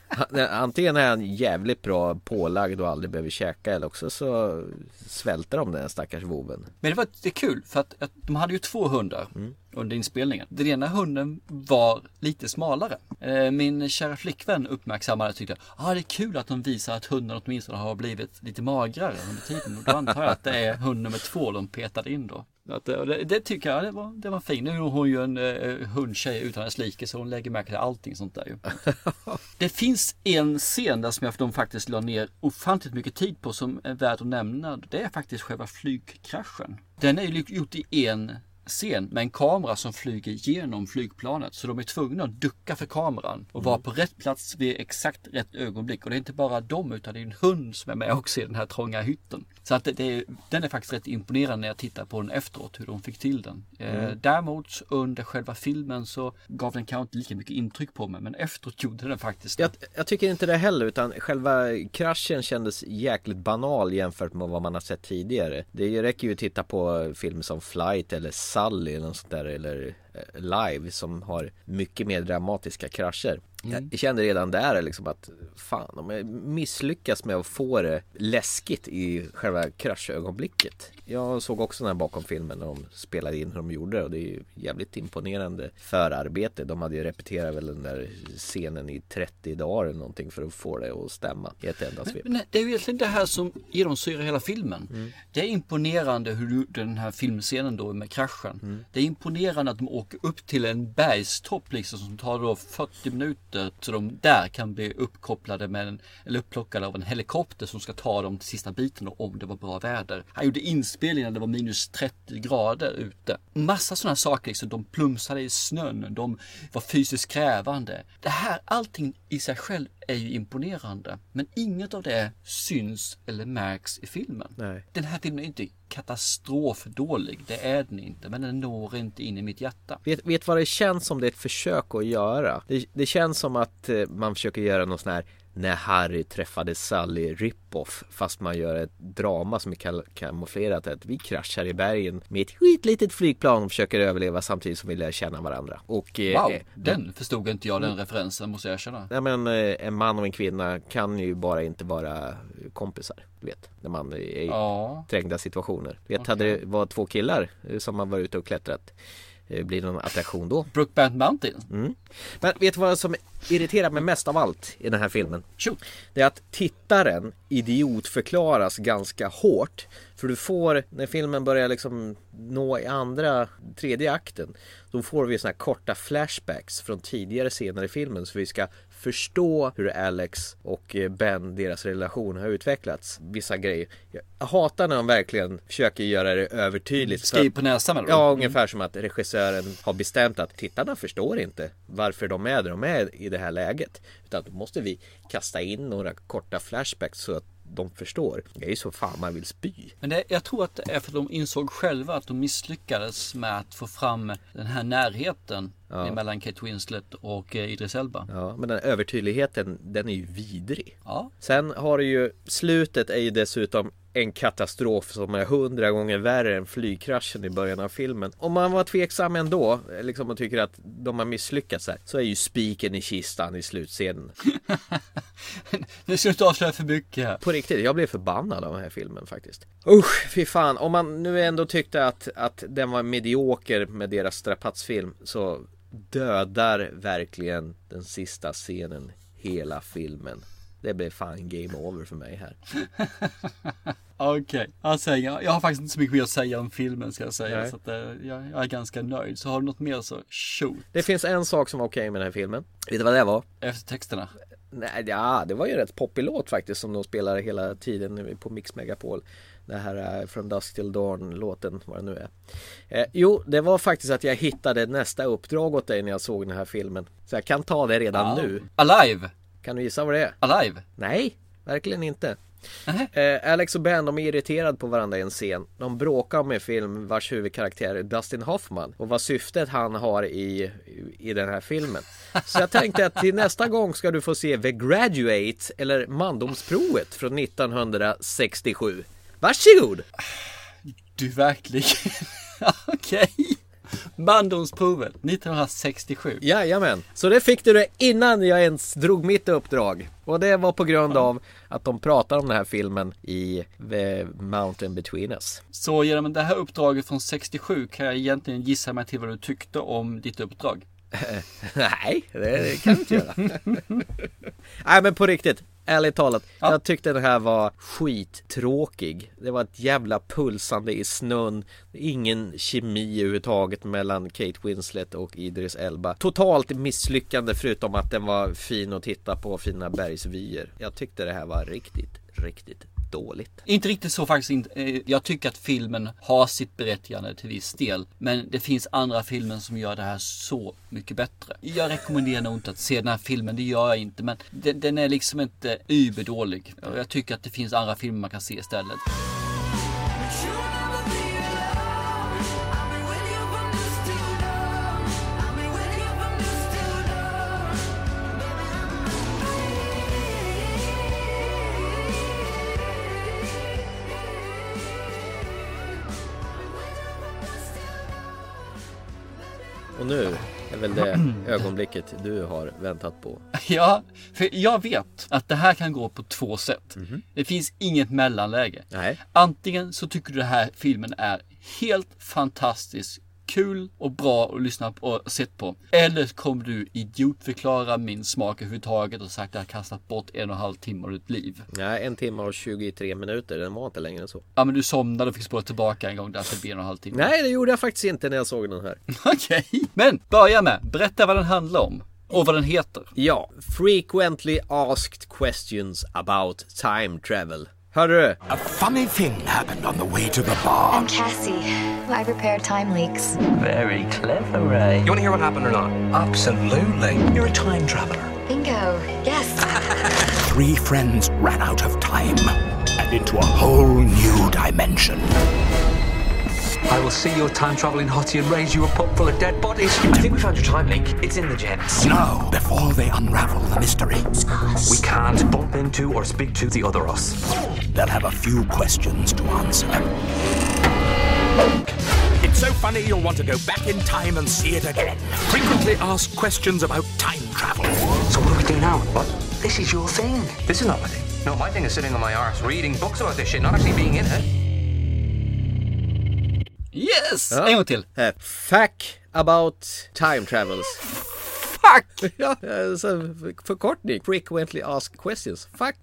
Speaker 1: Antingen är han jävligt bra pålagd och aldrig behöver käka eller också så svälter de den stackars voven.
Speaker 2: Men det var det är kul för att, att de hade ju två hundar
Speaker 1: Mm.
Speaker 2: under inspelningen. Den ena hunden var lite smalare. Eh, Min kära flickvän uppmärksammade och tyckte att ah, det är kul att de visar att hunden åtminstone har blivit lite magrare under tiden. Och då antar jag att det är hund nummer två de petade in då. Att, det, det tycker jag det var, det var fint. Nu är hon ju en uh, hundtjej utan dess like så hon lägger märke till allting sånt där ju. det finns en scen där som jag de faktiskt la ner ofantligt mycket tid på som är värd att nämna. Det är faktiskt själva flygkraschen. Den är ju gjort i en scen med en kamera som flyger genom flygplanet. Så de är tvungna att ducka för kameran och vara på rätt plats vid exakt rätt ögonblick. Och det är inte bara dem utan det är en hund som är med också i den här trånga hytten. Så att det, det är, den är faktiskt rätt imponerande när jag tittar på den efteråt hur de fick till den. Eh,
Speaker 1: Mm.
Speaker 2: Eh, däremot under själva filmen så gav den kanske inte lika mycket intryck på mig men efteråt gjorde den faktiskt.
Speaker 1: Jag, jag tycker inte det heller utan själva kraschen kändes jäkligt banal jämfört med vad man har sett tidigare. Det räcker ju att titta på filmer som Flight eller Sally eller något sånt där eller eh, Live som har mycket mer dramatiska krascher.
Speaker 2: Mm.
Speaker 1: Jag kände redan där liksom att fan, de har misslyckats med att få det läskigt i själva kraschögonblicket. Jag såg också den här bakom filmen när de spelade in hur de gjorde det och det är ju jävligt imponerande förarbete. De hade ju repeterat väl den där scenen i 30 dagar eller någonting för att få det att stämma i ett enda svep.
Speaker 2: Det är ju egentligen det här som genomsyrar hela filmen.
Speaker 1: Mm.
Speaker 2: Det är imponerande hur du, den här filmscenen då med kraschen.
Speaker 1: Mm.
Speaker 2: Det är imponerande att de åker upp till en bergstopp liksom som tar då 40 minuter så de där kan bli uppkopplade med en, eller upplockade av en helikopter som ska ta dem till sista biten då, om det var bra väder. Han gjorde inspelningar när det var minus 30 grader ute. Massa sådana saker liksom. De plumsade i snön. De var fysiskt krävande. Det här, allting i sig själv är ju imponerande. Men inget av det syns eller märks i filmen.
Speaker 1: Nej.
Speaker 2: Den här filmen är inte katastrofdålig. Det är den inte. Men den når inte in i mitt hjärta.
Speaker 1: Vet, vet vad det känns som det är ett försök att göra? Det, det känns som att eh, man försöker göra någon sån här när Harry träffade Sally rip-off fast man gör ett drama som är kamouflerat att vi kraschar i bergen med ett skitlitet flygplan och försöker överleva samtidigt som vi lär känna varandra. Och, eh,
Speaker 2: Wow,
Speaker 1: eh,
Speaker 2: den förstod inte jag den referensen måste jag erkänna.
Speaker 1: Ja men eh, en man och en kvinna kan ju bara inte vara kompisar. Du vet, när man är i
Speaker 2: Ja.
Speaker 1: trängda situationer. Du vet, hade det varit två killar som har varit ute och klättrat blir det någon attraktion då?
Speaker 2: Brookband Mountain.
Speaker 1: Mm. Men vet du vad som irriterar mig mest av allt i den här filmen?
Speaker 2: Shoot.
Speaker 1: Det är att tittaren idiotförklaras ganska hårt. För du får, när filmen börjar liksom nå i andra, tredje akten. Då får vi såna här korta flashbacks från tidigare scener i filmen. Så vi ska förstå hur Alex och eh, Ben, deras relation har utvecklats. Vissa grejer. Jag hatar när de verkligen försöker göra det övertydligt.
Speaker 2: Skriv på näsan eller?
Speaker 1: Ja,
Speaker 2: Mm.
Speaker 1: ungefär som att regissören har bestämt att tittarna förstår inte varför de är där de är i det här läget. Utan då måste vi kasta in några korta flashbacks så att de förstår. Det är ju så fan man vill spy.
Speaker 2: Men det, jag tror att det är för att de insåg själva att de misslyckades med att få fram den här närheten
Speaker 1: Ja.
Speaker 2: mellan Kate Winslet och eh, Idris Elba.
Speaker 1: Ja, men den övertydligheten, den är ju vidrig.
Speaker 2: Ja.
Speaker 1: Sen har du ju, slutet är ju dessutom en katastrof som är hundra gånger värre än flygkraschen i början av filmen. Om man var tveksam ändå, liksom och tycker att de har misslyckats här, så är ju spiken i kistan i slutscenen.
Speaker 2: Nu ska du inte avslöja för mycket här.
Speaker 1: På riktigt, jag blev förbannad av den här filmen faktiskt. Usch, fy fan. Om man nu ändå tyckte att, att den var medioker med deras strapatsfilm så dödar verkligen den sista scenen hela filmen. Det blev fan game over för mig här.
Speaker 2: Okej, alltså, jag, jag har faktiskt inte så mycket mer att säga om filmen ska jag säga.
Speaker 1: Nej.
Speaker 2: Så att, eh, jag, jag är ganska nöjd. Så har du något mer så shoot.
Speaker 1: Det finns en sak som var okej med den här filmen. Vet du vad det var?
Speaker 2: Eftertexterna.
Speaker 1: Nej, ja, det var ju en rätt poppig låt faktiskt som de spelar hela tiden på Mix Megapol. Det här uh, From Dusk Till Dawn låten, vad det nu är. Eh, jo, det var faktiskt att jag hittade nästa uppdrag åt dig när jag såg den här filmen. Så jag kan ta det redan
Speaker 2: Ja.
Speaker 1: nu.
Speaker 2: Alive!
Speaker 1: Kan du gissa vad det är?
Speaker 2: Alive?
Speaker 1: Nej, verkligen inte. Eh, Alex och Ben de är irriterade på varandra i en scen. De bråkar om en film vars huvudkaraktär är Dustin Hoffman och vad syftet han har i, i den här filmen. Så jag tänkte att till nästa gång ska du få se The Graduate eller Mandomsprovet från 1967. Varsågod!
Speaker 2: Du verkligen. Okej. Mandomsprovet 1967.
Speaker 1: Jajamän, så det fick du det innan jag ens drog mitt uppdrag. Och det var på grund av att de pratar om den här filmen i The Mountain Between Us.
Speaker 2: Så genom det här uppdraget från 67 kan jag egentligen gissa mig till vad du tyckte om ditt uppdrag.
Speaker 1: Nej, det kan du inte göra. Nej men på riktigt. ärligt talat, jag tyckte den här var skittråkig. Det var ett jävla pulsande i snön. Ingen kemi överhuvudtaget mellan Kate Winslet och Idris Elba. Totalt misslyckande förutom att den var fin att titta på, fina bergsvyer. Jag tyckte det här var riktigt, riktigt dåligt.
Speaker 2: Inte riktigt så faktiskt. inte. Eh, Jag tycker att filmen har sitt berättigande till viss del. Men det finns andra filmer som gör det här så mycket bättre. Jag rekommenderar nog inte att se den här filmen, det gör jag inte. Men den, den är liksom inte überdålig. Och Jag tycker att det finns andra filmer man kan se istället.
Speaker 1: Och nu är väl det ögonblicket du har väntat på.
Speaker 2: Ja, för jag vet att det här kan gå på två sätt. Det finns inget mellanläge.
Speaker 1: Nej.
Speaker 2: Antingen så tycker du den här filmen är helt fantastisk, kul och bra att lyssna på och sett på. Eller kommer du idiotförklara min smak överhuvudtaget och sagt att jag har kastat bort en och en halv timme av ditt liv.
Speaker 1: Nej, en timme och 23 minuter. Den var inte längre än så.
Speaker 2: Ja men du somnade och fick spola tillbaka en gång där blir en och en halv timme.
Speaker 1: Nej, det gjorde jag faktiskt inte när jag såg den här.
Speaker 2: Okej. Men börja med, berätta vad den handlar om. Och vad den heter.
Speaker 1: Ja, Frequently Asked Questions About Time Travel. Hörru!
Speaker 13: A funny thing happened on the way to the bar.
Speaker 7: I'm Cassie. I repair time leaks.
Speaker 9: Very clever, Ray. You want to hear what happened or not? Absolutely. You're a time traveler.
Speaker 7: Bingo. Yes.
Speaker 13: Three friends ran out of time and into a whole new dimension.
Speaker 9: I will see your time traveling hottie and raise you a pub full of dead bodies. I think we found your time link. It's in the gents.
Speaker 13: Now, before they unravel the mystery,
Speaker 9: We can't bump into or speak to the other us.
Speaker 13: they'll have a few questions to answer. It's so funny you'll want to go back in time and see it again. Frequently asked questions about time travel.
Speaker 9: So what do we do now? What? This is your thing. This is not my thing. No, my thing is sitting on my arse reading books about this shit, not actually being in it.
Speaker 2: Yes!
Speaker 1: Ja.
Speaker 2: En gång till.
Speaker 1: Eh, Fact about time travels.
Speaker 2: Fuck!
Speaker 1: Ja, eh, så förkortning. Frequently asked questions. Fuck.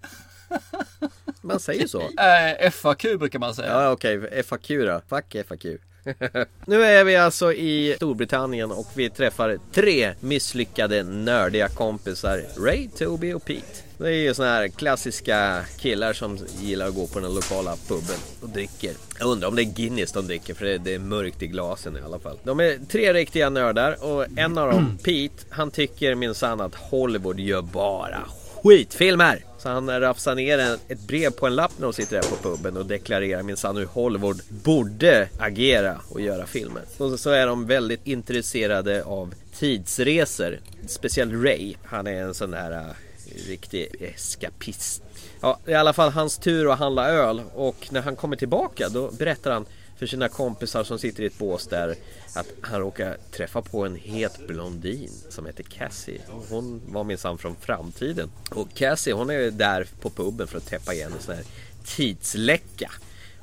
Speaker 1: Man säger så.
Speaker 2: Eh, FAQ brukar man säga.
Speaker 1: Ja okej, FAQ då. Fuck FAQ. nu är vi alltså i Storbritannien och vi träffar tre misslyckade nördiga kompisar. Ray, Toby och Pete. Det är ju såna här klassiska killar som gillar att gå på den lokala puben och dricker. Jag undrar om det är Guinness de dricker för det är mörkt i glasen i alla fall. De är tre riktiga nördar och en av dem, Pete, han tycker minsann att Hollywood gör bara skitfilmer. Så han rafsar ner en, ett brev på en lapp när de sitter där på puben och deklarerar minsann hur Hollywood borde agera och göra filmer. Och så är de väldigt intresserade av tidsresor. Speciellt Ray. Han är en sån där riktig eskapist. Ja, i alla fall hans tur att handla öl och när han kommer tillbaka då berättar han för sina kompisar som sitter i ett bås där att han råkar träffa på en het blondin som heter Cassie. Hon var minsann från framtiden. Och Cassie hon är där på puben för att täppa igen en sån här tidsläcka.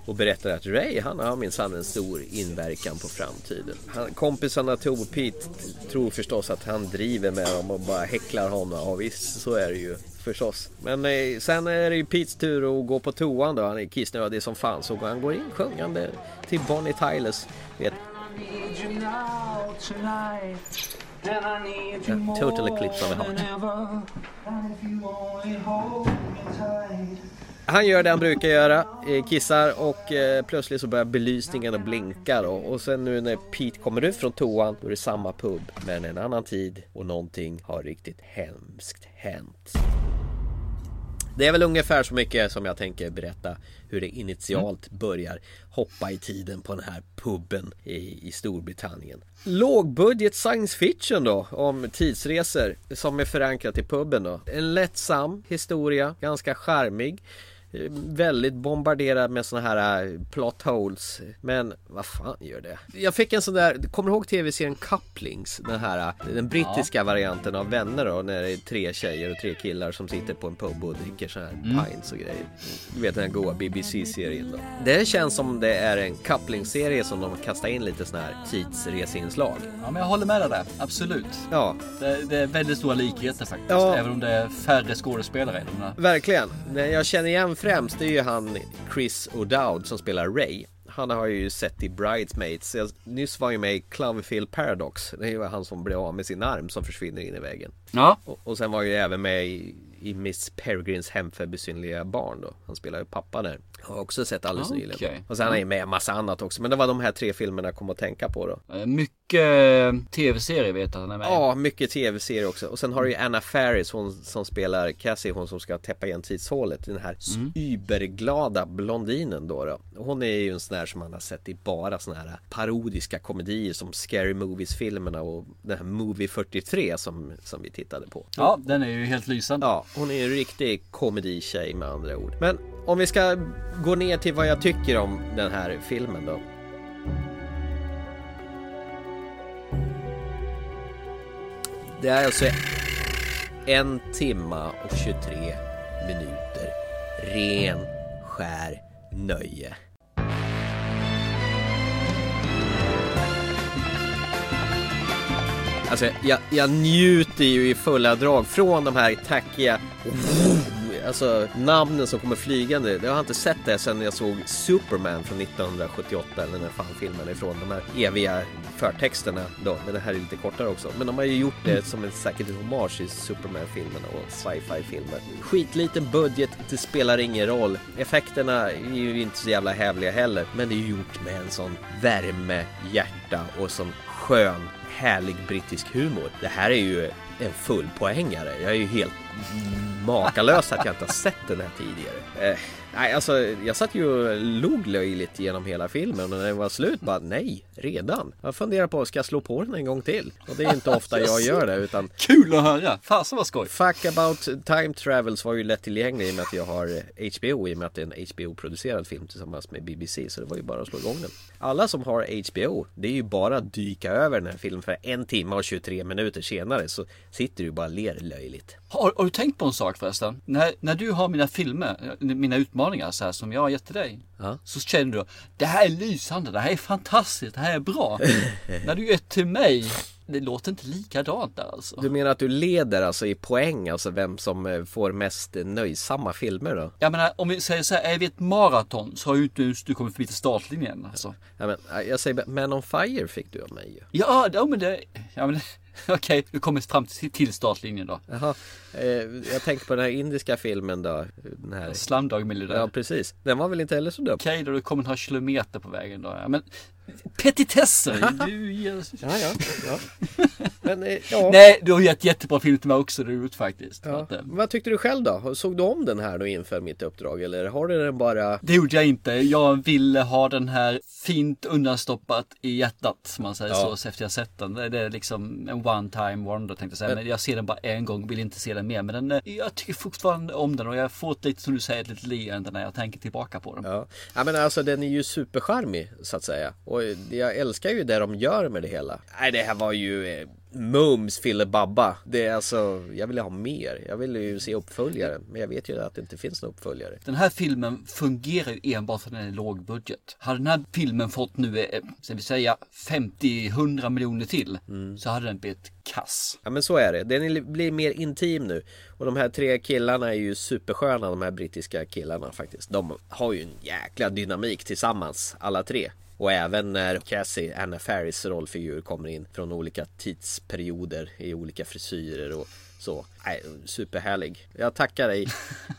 Speaker 1: Och berättar att Ray han har minsann en stor inverkan på framtiden. Han, kompisarna Tobe och Pete tror förstås att han driver med dem och bara häcklar honom. Ja visst så är det ju förstås. Men eh, sen är det ju Petes tur att gå på toan då. Han är kissnödig som fan. Så han går in sjungande till Bonnie Tylers. Vet, Total Eclipse of the Heart. Han gör det han brukar göra, eh, kissar och eh, plötsligt så börjar belysningen att blinka då. Och sen nu när Pete kommer ut från toan då är det samma pub men en annan tid och någonting har riktigt hemskt hänt. Det är väl ungefär så mycket som jag tänker berätta hur det initialt börjar hoppa i tiden på den här puben i, i Storbritannien. Lågbudget science fiction då om tidsresor som är förankrat i puben då. En lättsam historia, ganska charmig. Väldigt bombarderad med såna här eh, plot holes. Men vad fan gör det? Jag fick en sån där, kommer du ihåg tv-serien Couplings? Den här, eh, den brittiska varianten av Vänner då, när det är tre tjejer och tre killar som sitter på en pub och dricker så här
Speaker 2: Mm.
Speaker 1: pints och grejer. Du vet den här goa BBC-serien då. Det känns som det är en couplingserie som de kastar in lite såna här tidsreseinslag.
Speaker 2: Ja, men jag håller med dig där. Absolut.
Speaker 1: Ja.
Speaker 2: Det, det är väldigt stora likheter faktiskt.
Speaker 1: Ja.
Speaker 2: Även om det är färre skådespelare i de här.
Speaker 1: Verkligen. Jag känner igen främst är ju han Chris O'Dowd som spelar Ray. Han har ju sett i Bridesmaids. Jag, nyss var ju med i Cloverfield Paradox. Det är ju han som blev av med sin arm som försvinner in i väggen.
Speaker 2: Ja.
Speaker 1: Och, och sen var ju även med i, i Miss Peregrines hem för besynliga barn då. Han spelar ju pappa där. Har också sett alldeles
Speaker 2: Ah,
Speaker 1: nyligen. Och sen är han med en massa annat också. Men det var de här tre filmerna jag kom att tänka på då.
Speaker 2: Eh, Mycket eh, tv-serier vet jag att han är med.
Speaker 1: Ja, mycket tv-serier också. Och sen har du ju Anna Faris, hon som spelar Cassie, hon som ska täppa igen tidshålet. Den här
Speaker 2: Mm.
Speaker 1: überglada blondinen då, då. Hon är ju en sån här som man har sett i bara såna här parodiska komedier som Scary Movies-filmerna och den här Movie 43 som, som vi tittade på.
Speaker 2: Ja, den är ju helt lysande.
Speaker 1: Ja, hon är ju en riktig komeditjej med andra ord. Men om vi ska gå ner till vad jag tycker om den här filmen då. Det är alltså en timma och 23 minuter ren skär nöje. Alltså jag, jag njuter ju i fulla drag från de här tackiga Alltså namnen som kommer flygande. Jag har inte sett det sedan jag såg Superman från 1978 eller när fan filmen är ifrån. De här eviga förtexterna då. Men det här är lite kortare också. Men de har ju gjort det som en säkert hommage i Superman-filmerna och sci-fi filmer. Skitliten budget, det spelar ingen roll. Effekterna är ju inte så jävla hävliga heller. Men det är gjort med en sån värme, hjärta och sån skön härlig brittisk humor. Det här är ju en full poängare. Jag är ju helt makalös att jag inte har sett den här tidigare. Eh, nej, alltså jag satt ju och log löjligt genom hela filmen och när det var slut bara nej, redan. Jag funderar på, ska jag slå på den en gång till? Och det är inte ofta jag gör det utan
Speaker 2: Kul att höra! Fasen vad skoj!
Speaker 1: Fuck about time travels var ju lättillgänglig i och med att jag har eh, HBO i och med att det är en HBO-producerad film tillsammans med BBC så det var ju bara att slå igång den. Alla som har HBO, det är ju bara att dyka över den här filmen för en timme och 23 minuter senare så sitter du bara och ler löjligt.
Speaker 2: Har, har du tänkt på en sak förresten? När, när du har mina filmer, eh, mina utmaningar så här som jag har gett till dig.
Speaker 1: Ja.
Speaker 2: Så känner du, det här är lysande, det här är fantastiskt, det här är bra. när du gett till mig, det låter inte likadant där alltså.
Speaker 1: Du menar att du leder alltså i poäng, alltså vem som eh, får mest nöjsamma filmer då?
Speaker 2: Jag menar om vi säger så här, är vi ett maraton så har ju inte ens du kommit förbi till startlinjen alltså.
Speaker 1: Ja, men, jag säger Man on Fire fick du av mig ju.
Speaker 2: Ja, ja men det, ja men okej, du kommer fram till, startlinjen då.
Speaker 1: Jaha, eh, jag tänker på den här indiska filmen då. Den här...
Speaker 2: Slumdog Millionaire.
Speaker 1: Ja, precis. Den var väl inte heller så dum?
Speaker 2: Okej då, du kommer några kilometer på vägen då. Ja, men petitesser! Du.
Speaker 1: Ja, ja, ja. Men, eh, ja.
Speaker 2: Nej, du har gett jättebra film till mig också, det har gjort faktiskt.
Speaker 1: Ja.
Speaker 2: Att, eh,
Speaker 1: Vad tyckte du själv då? Såg du om den här då inför mitt uppdrag eller har du den bara
Speaker 2: Det gjorde jag inte. Jag ville ha den här fint undanstoppat i hjärtat, som man säger
Speaker 1: Ja.
Speaker 2: så, efter jag sett den. Det är liksom en one time wonder tänkte jag säga.
Speaker 1: Men-
Speaker 2: Men jag ser den bara en gång, vill inte se den mer. Men den, eh, jag tycker fortfarande om den och jag får ett lite, som du säger, ett litet leende när jag tänker tillbaka på den.
Speaker 1: Ja. ja men alltså den är ju supercharmig så att säga Och jag älskar ju det de gör med det hela Nej det här var ju eh, Mums filibabba Det är alltså Jag ville ha mer. Jag ville ju se uppföljare Men jag vet ju att det inte finns några uppföljare.
Speaker 2: Den här filmen fungerar ju enbart för att den är låg budget. Hade den här filmen fått nu, eh, ska vi säga 50-100 miljoner till,
Speaker 1: Mm.
Speaker 2: så hade den blivit kass.
Speaker 1: Ja men så är det, den blir mer intim nu. Och de här tre killarna är ju supersköna de här brittiska killarna faktiskt. De har ju en jäkla dynamik tillsammans alla tre och även när Cassie, Anna Faris rollfigur kommer in från olika tidsperioder i olika frisyrer och så. Nej, superhärlig. Jag tackar dig.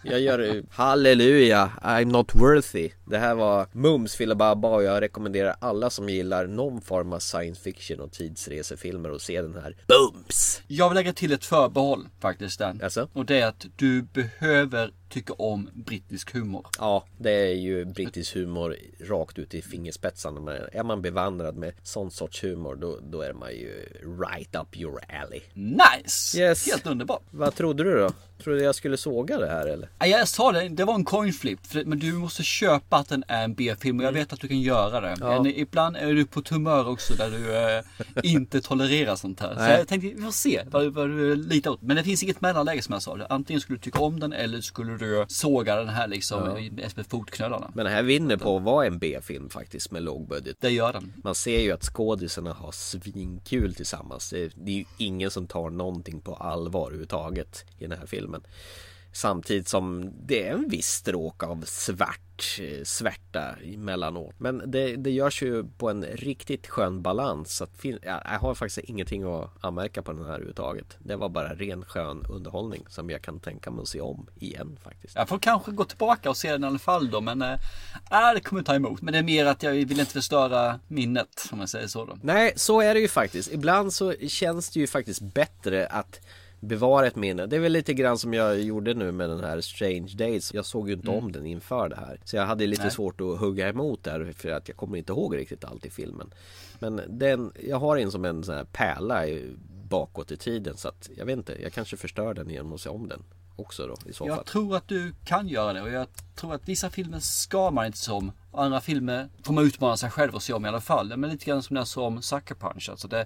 Speaker 1: Jag gör halleluja, I'm not worthy. Det här var Mums filibabba och jag rekommenderar alla som gillar någon form av science fiction och tidsresefilmer att se den här Bums!
Speaker 2: Jag vill lägga till ett förbehåll faktiskt där.
Speaker 1: Alltså?
Speaker 2: Och det är att du behöver tycka om brittisk humor.
Speaker 1: Ja, det är ju brittisk humor rakt ut i fingerspetsarna. Men är man bevandrad med sån sorts humor då, då är man ju right up your alley.
Speaker 2: Nice!
Speaker 1: Yes.
Speaker 2: Helt underbart.
Speaker 1: Vad trodde du då? Trodde jag skulle såga det här eller?
Speaker 2: Ja, Jag sa det, det var en coin flip. Men du måste köpa att den är en B-film och jag vet att du kan göra det.
Speaker 1: Ja.
Speaker 2: Men ibland är du på ett humör också där du eh, inte tolererar sånt här. Så
Speaker 1: Nej.
Speaker 2: jag tänkte, vi får se vad, vad du litar åt. Men det finns inget mellanläge som jag sa. Antingen skulle du tycka om den eller skulle du såga den här liksom
Speaker 1: Ja.
Speaker 2: med fotknölarna.
Speaker 1: Men den här vinner på att vara en B-film faktiskt med låg budget.
Speaker 2: Det gör den.
Speaker 1: Man ser ju att skådisarna har svinkul tillsammans. Det, det är ju ingen som tar någonting på allvar överhuvudtaget i den här filmen. Samtidigt som det är en viss stråk av svart eh, svärta emellanåt. Men det, det görs ju på en riktigt skön balans. Så att jag har faktiskt ingenting att anmärka på den här överhuvudtaget. Det var bara ren skön underhållning som jag kan tänka mig att se om igen faktiskt.
Speaker 2: Jag får kanske gå tillbaka och se den i alla fall då. Men äh, det kommer ta emot. Men det är mer att jag vill inte förstöra minnet om jag säger så då.
Speaker 1: Nej, så är det ju faktiskt. Ibland så känns det ju faktiskt bättre att bevara ett minne. Det är väl lite grann som jag gjorde nu med den här Strange Days. Jag såg ju inte
Speaker 2: Mm.
Speaker 1: om den inför det här. Så jag hade lite
Speaker 2: Nej.
Speaker 1: svårt att hugga emot där för att jag kommer inte ihåg riktigt allt i filmen. Men den, jag har en som en sån här pärla bakåt i tiden så att jag vet inte, jag kanske förstör den genom att se om den också då i så fall.
Speaker 2: Jag tror att du kan göra det och jag tror att vissa filmer ska man inte se om. Och andra filmer får man utmana sig själv och se om i alla fall. Men lite grann som när jag såg om Sucker Punch. Alltså det,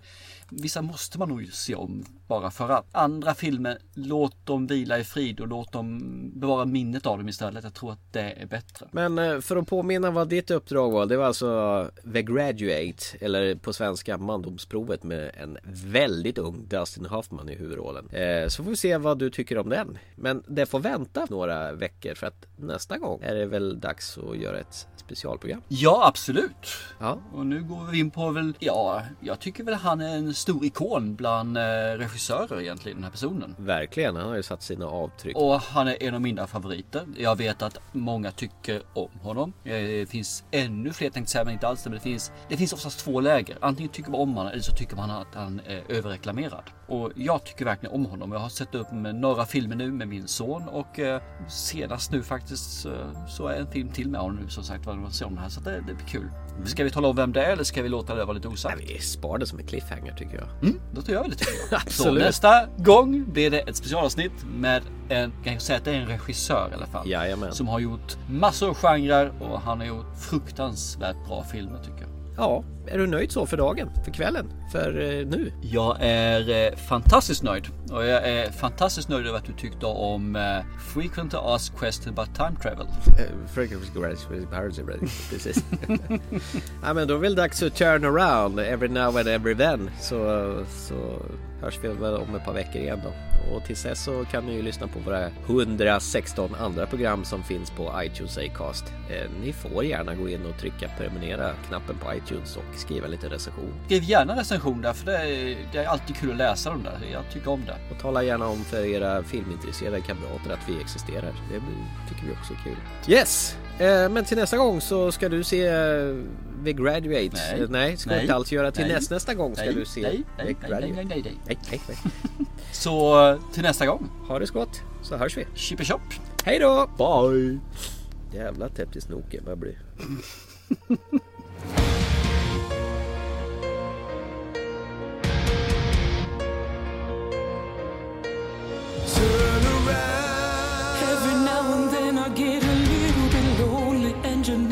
Speaker 2: vissa måste man nog se om bara för att. Andra filmer, låt dem vila i frid och låt dem bevara minnet av dem istället. Jag tror att det är bättre.
Speaker 1: Men eh, för att påminna vad ditt uppdrag var Det var alltså The Graduate Eller på svenska Mandomsprovet med en väldigt ung Dustin Hoffman i huvudrollen eh, Så får vi se vad du tycker om den Men det får vänta några veckor för att nästa gång är det väl dags att göra ett specialprogram
Speaker 2: Ja, absolut.
Speaker 1: Ja.
Speaker 2: Och nu går vi in på väl, ja, jag tycker väl han är en stor ikon bland eh, regissörer egentligen, den här personen.
Speaker 1: Verkligen, han har ju satt sina avtryck
Speaker 2: Och han är en av mina favoriter. Jag vet att många tycker om honom. Eh, Det finns ännu fler tänkte säga, men inte alls det. Men det finns, det finns oftast två läger. Antingen tycker man om honom eller så tycker man att han är överreklamerad. Och jag tycker verkligen om honom. Jag har sett upp med några filmer nu med min son och eh, senast nu faktiskt eh, så är en film till med honom nu som sagt vad det här. Så det, det blir kul. Ska vi tala om vem det är eller ska vi låta det vara lite osagt?
Speaker 1: Nej, vi spar det som en cliffhanger tycker jag
Speaker 2: Mm, då gör vi det.
Speaker 1: Absolut.
Speaker 2: Så nästa gång blir det ett specialavsnitt med en, kan jag säga att det är en regissör i alla fall.
Speaker 1: Jajamän.
Speaker 2: Som har gjort massor av genrer och han har gjort fruktansvärt bra filmer tycker jag.
Speaker 1: Ja, är du nöjd så för dagen? För kvällen? För eh, nu?
Speaker 2: Jag är eh, fantastiskt nöjd och jag är fantastiskt nöjd över att du tyckte om eh, Frequent Asked Question About Time Travel.
Speaker 1: Precis. ja, men då är det väl dags att turn around every now and every then. Så, så hörs vi väl om ett par veckor igen då. Och tills dess så kan ni ju lyssna på våra 116 andra program som finns på iTunes Acast. Eh, ni får gärna gå in och trycka prenumerera knappen på iTunes och skriva lite recension.
Speaker 2: Skriv gärna recension där för det är, det är alltid kul att läsa dem där. Jag tycker om det.
Speaker 1: Och tala gärna om för era filmintresserade kamrater att vi existerar. Det tycker vi också är kul. Yes! Eh, men till nästa gång så ska du se eh, The Graduate.
Speaker 2: Nej.
Speaker 1: Eh, nej ska
Speaker 2: Nej.
Speaker 1: inte alls göra. Till
Speaker 2: Nej.
Speaker 1: näst, nästa gång ska
Speaker 2: Nej.
Speaker 1: du se
Speaker 2: Nej.
Speaker 1: The
Speaker 2: Nej. Nej.
Speaker 1: Graduate.
Speaker 2: Nej. Nej. Nej.
Speaker 1: Nej, nej, nej.
Speaker 2: Så till nästa gång.
Speaker 1: Ha det så gott så hörs vi.
Speaker 2: Chip chop.
Speaker 1: Hej då! Bye! Jävla täppt i snoken vad jag blir.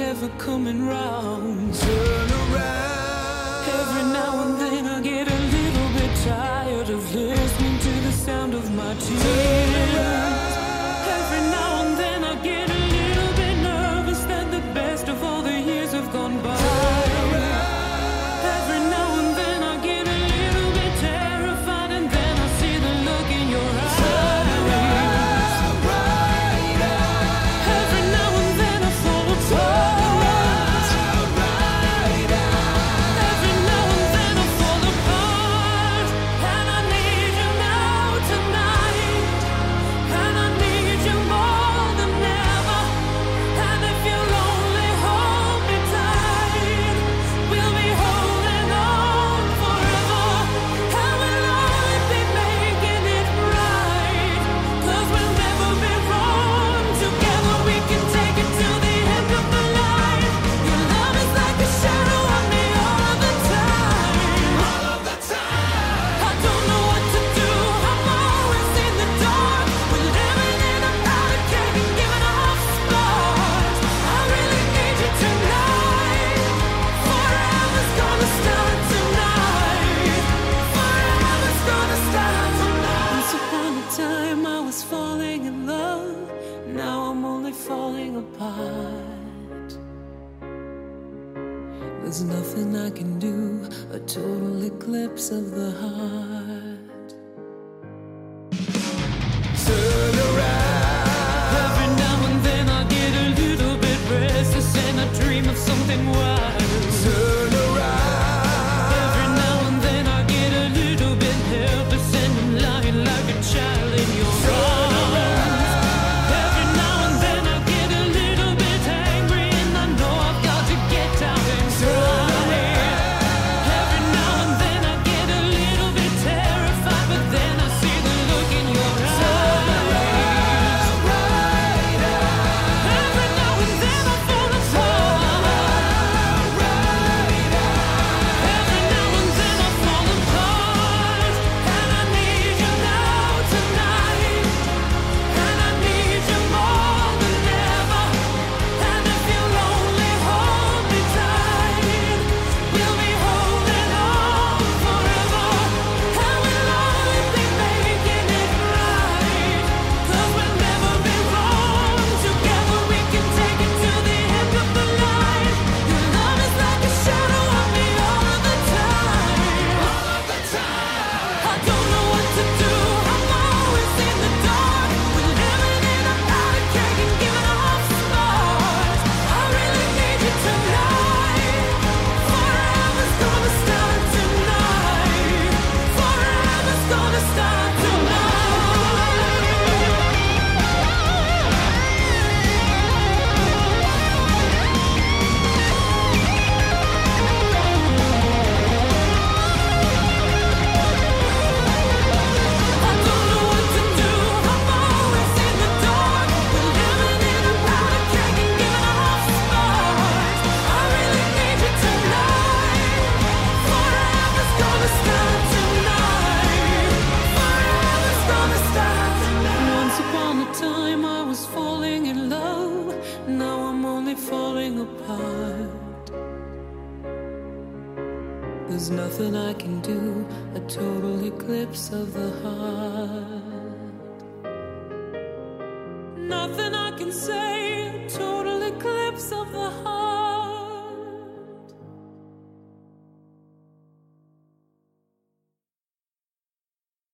Speaker 14: Never coming round. Turn around. Every now and then I get a little bit tired of listening to the sound of my tears.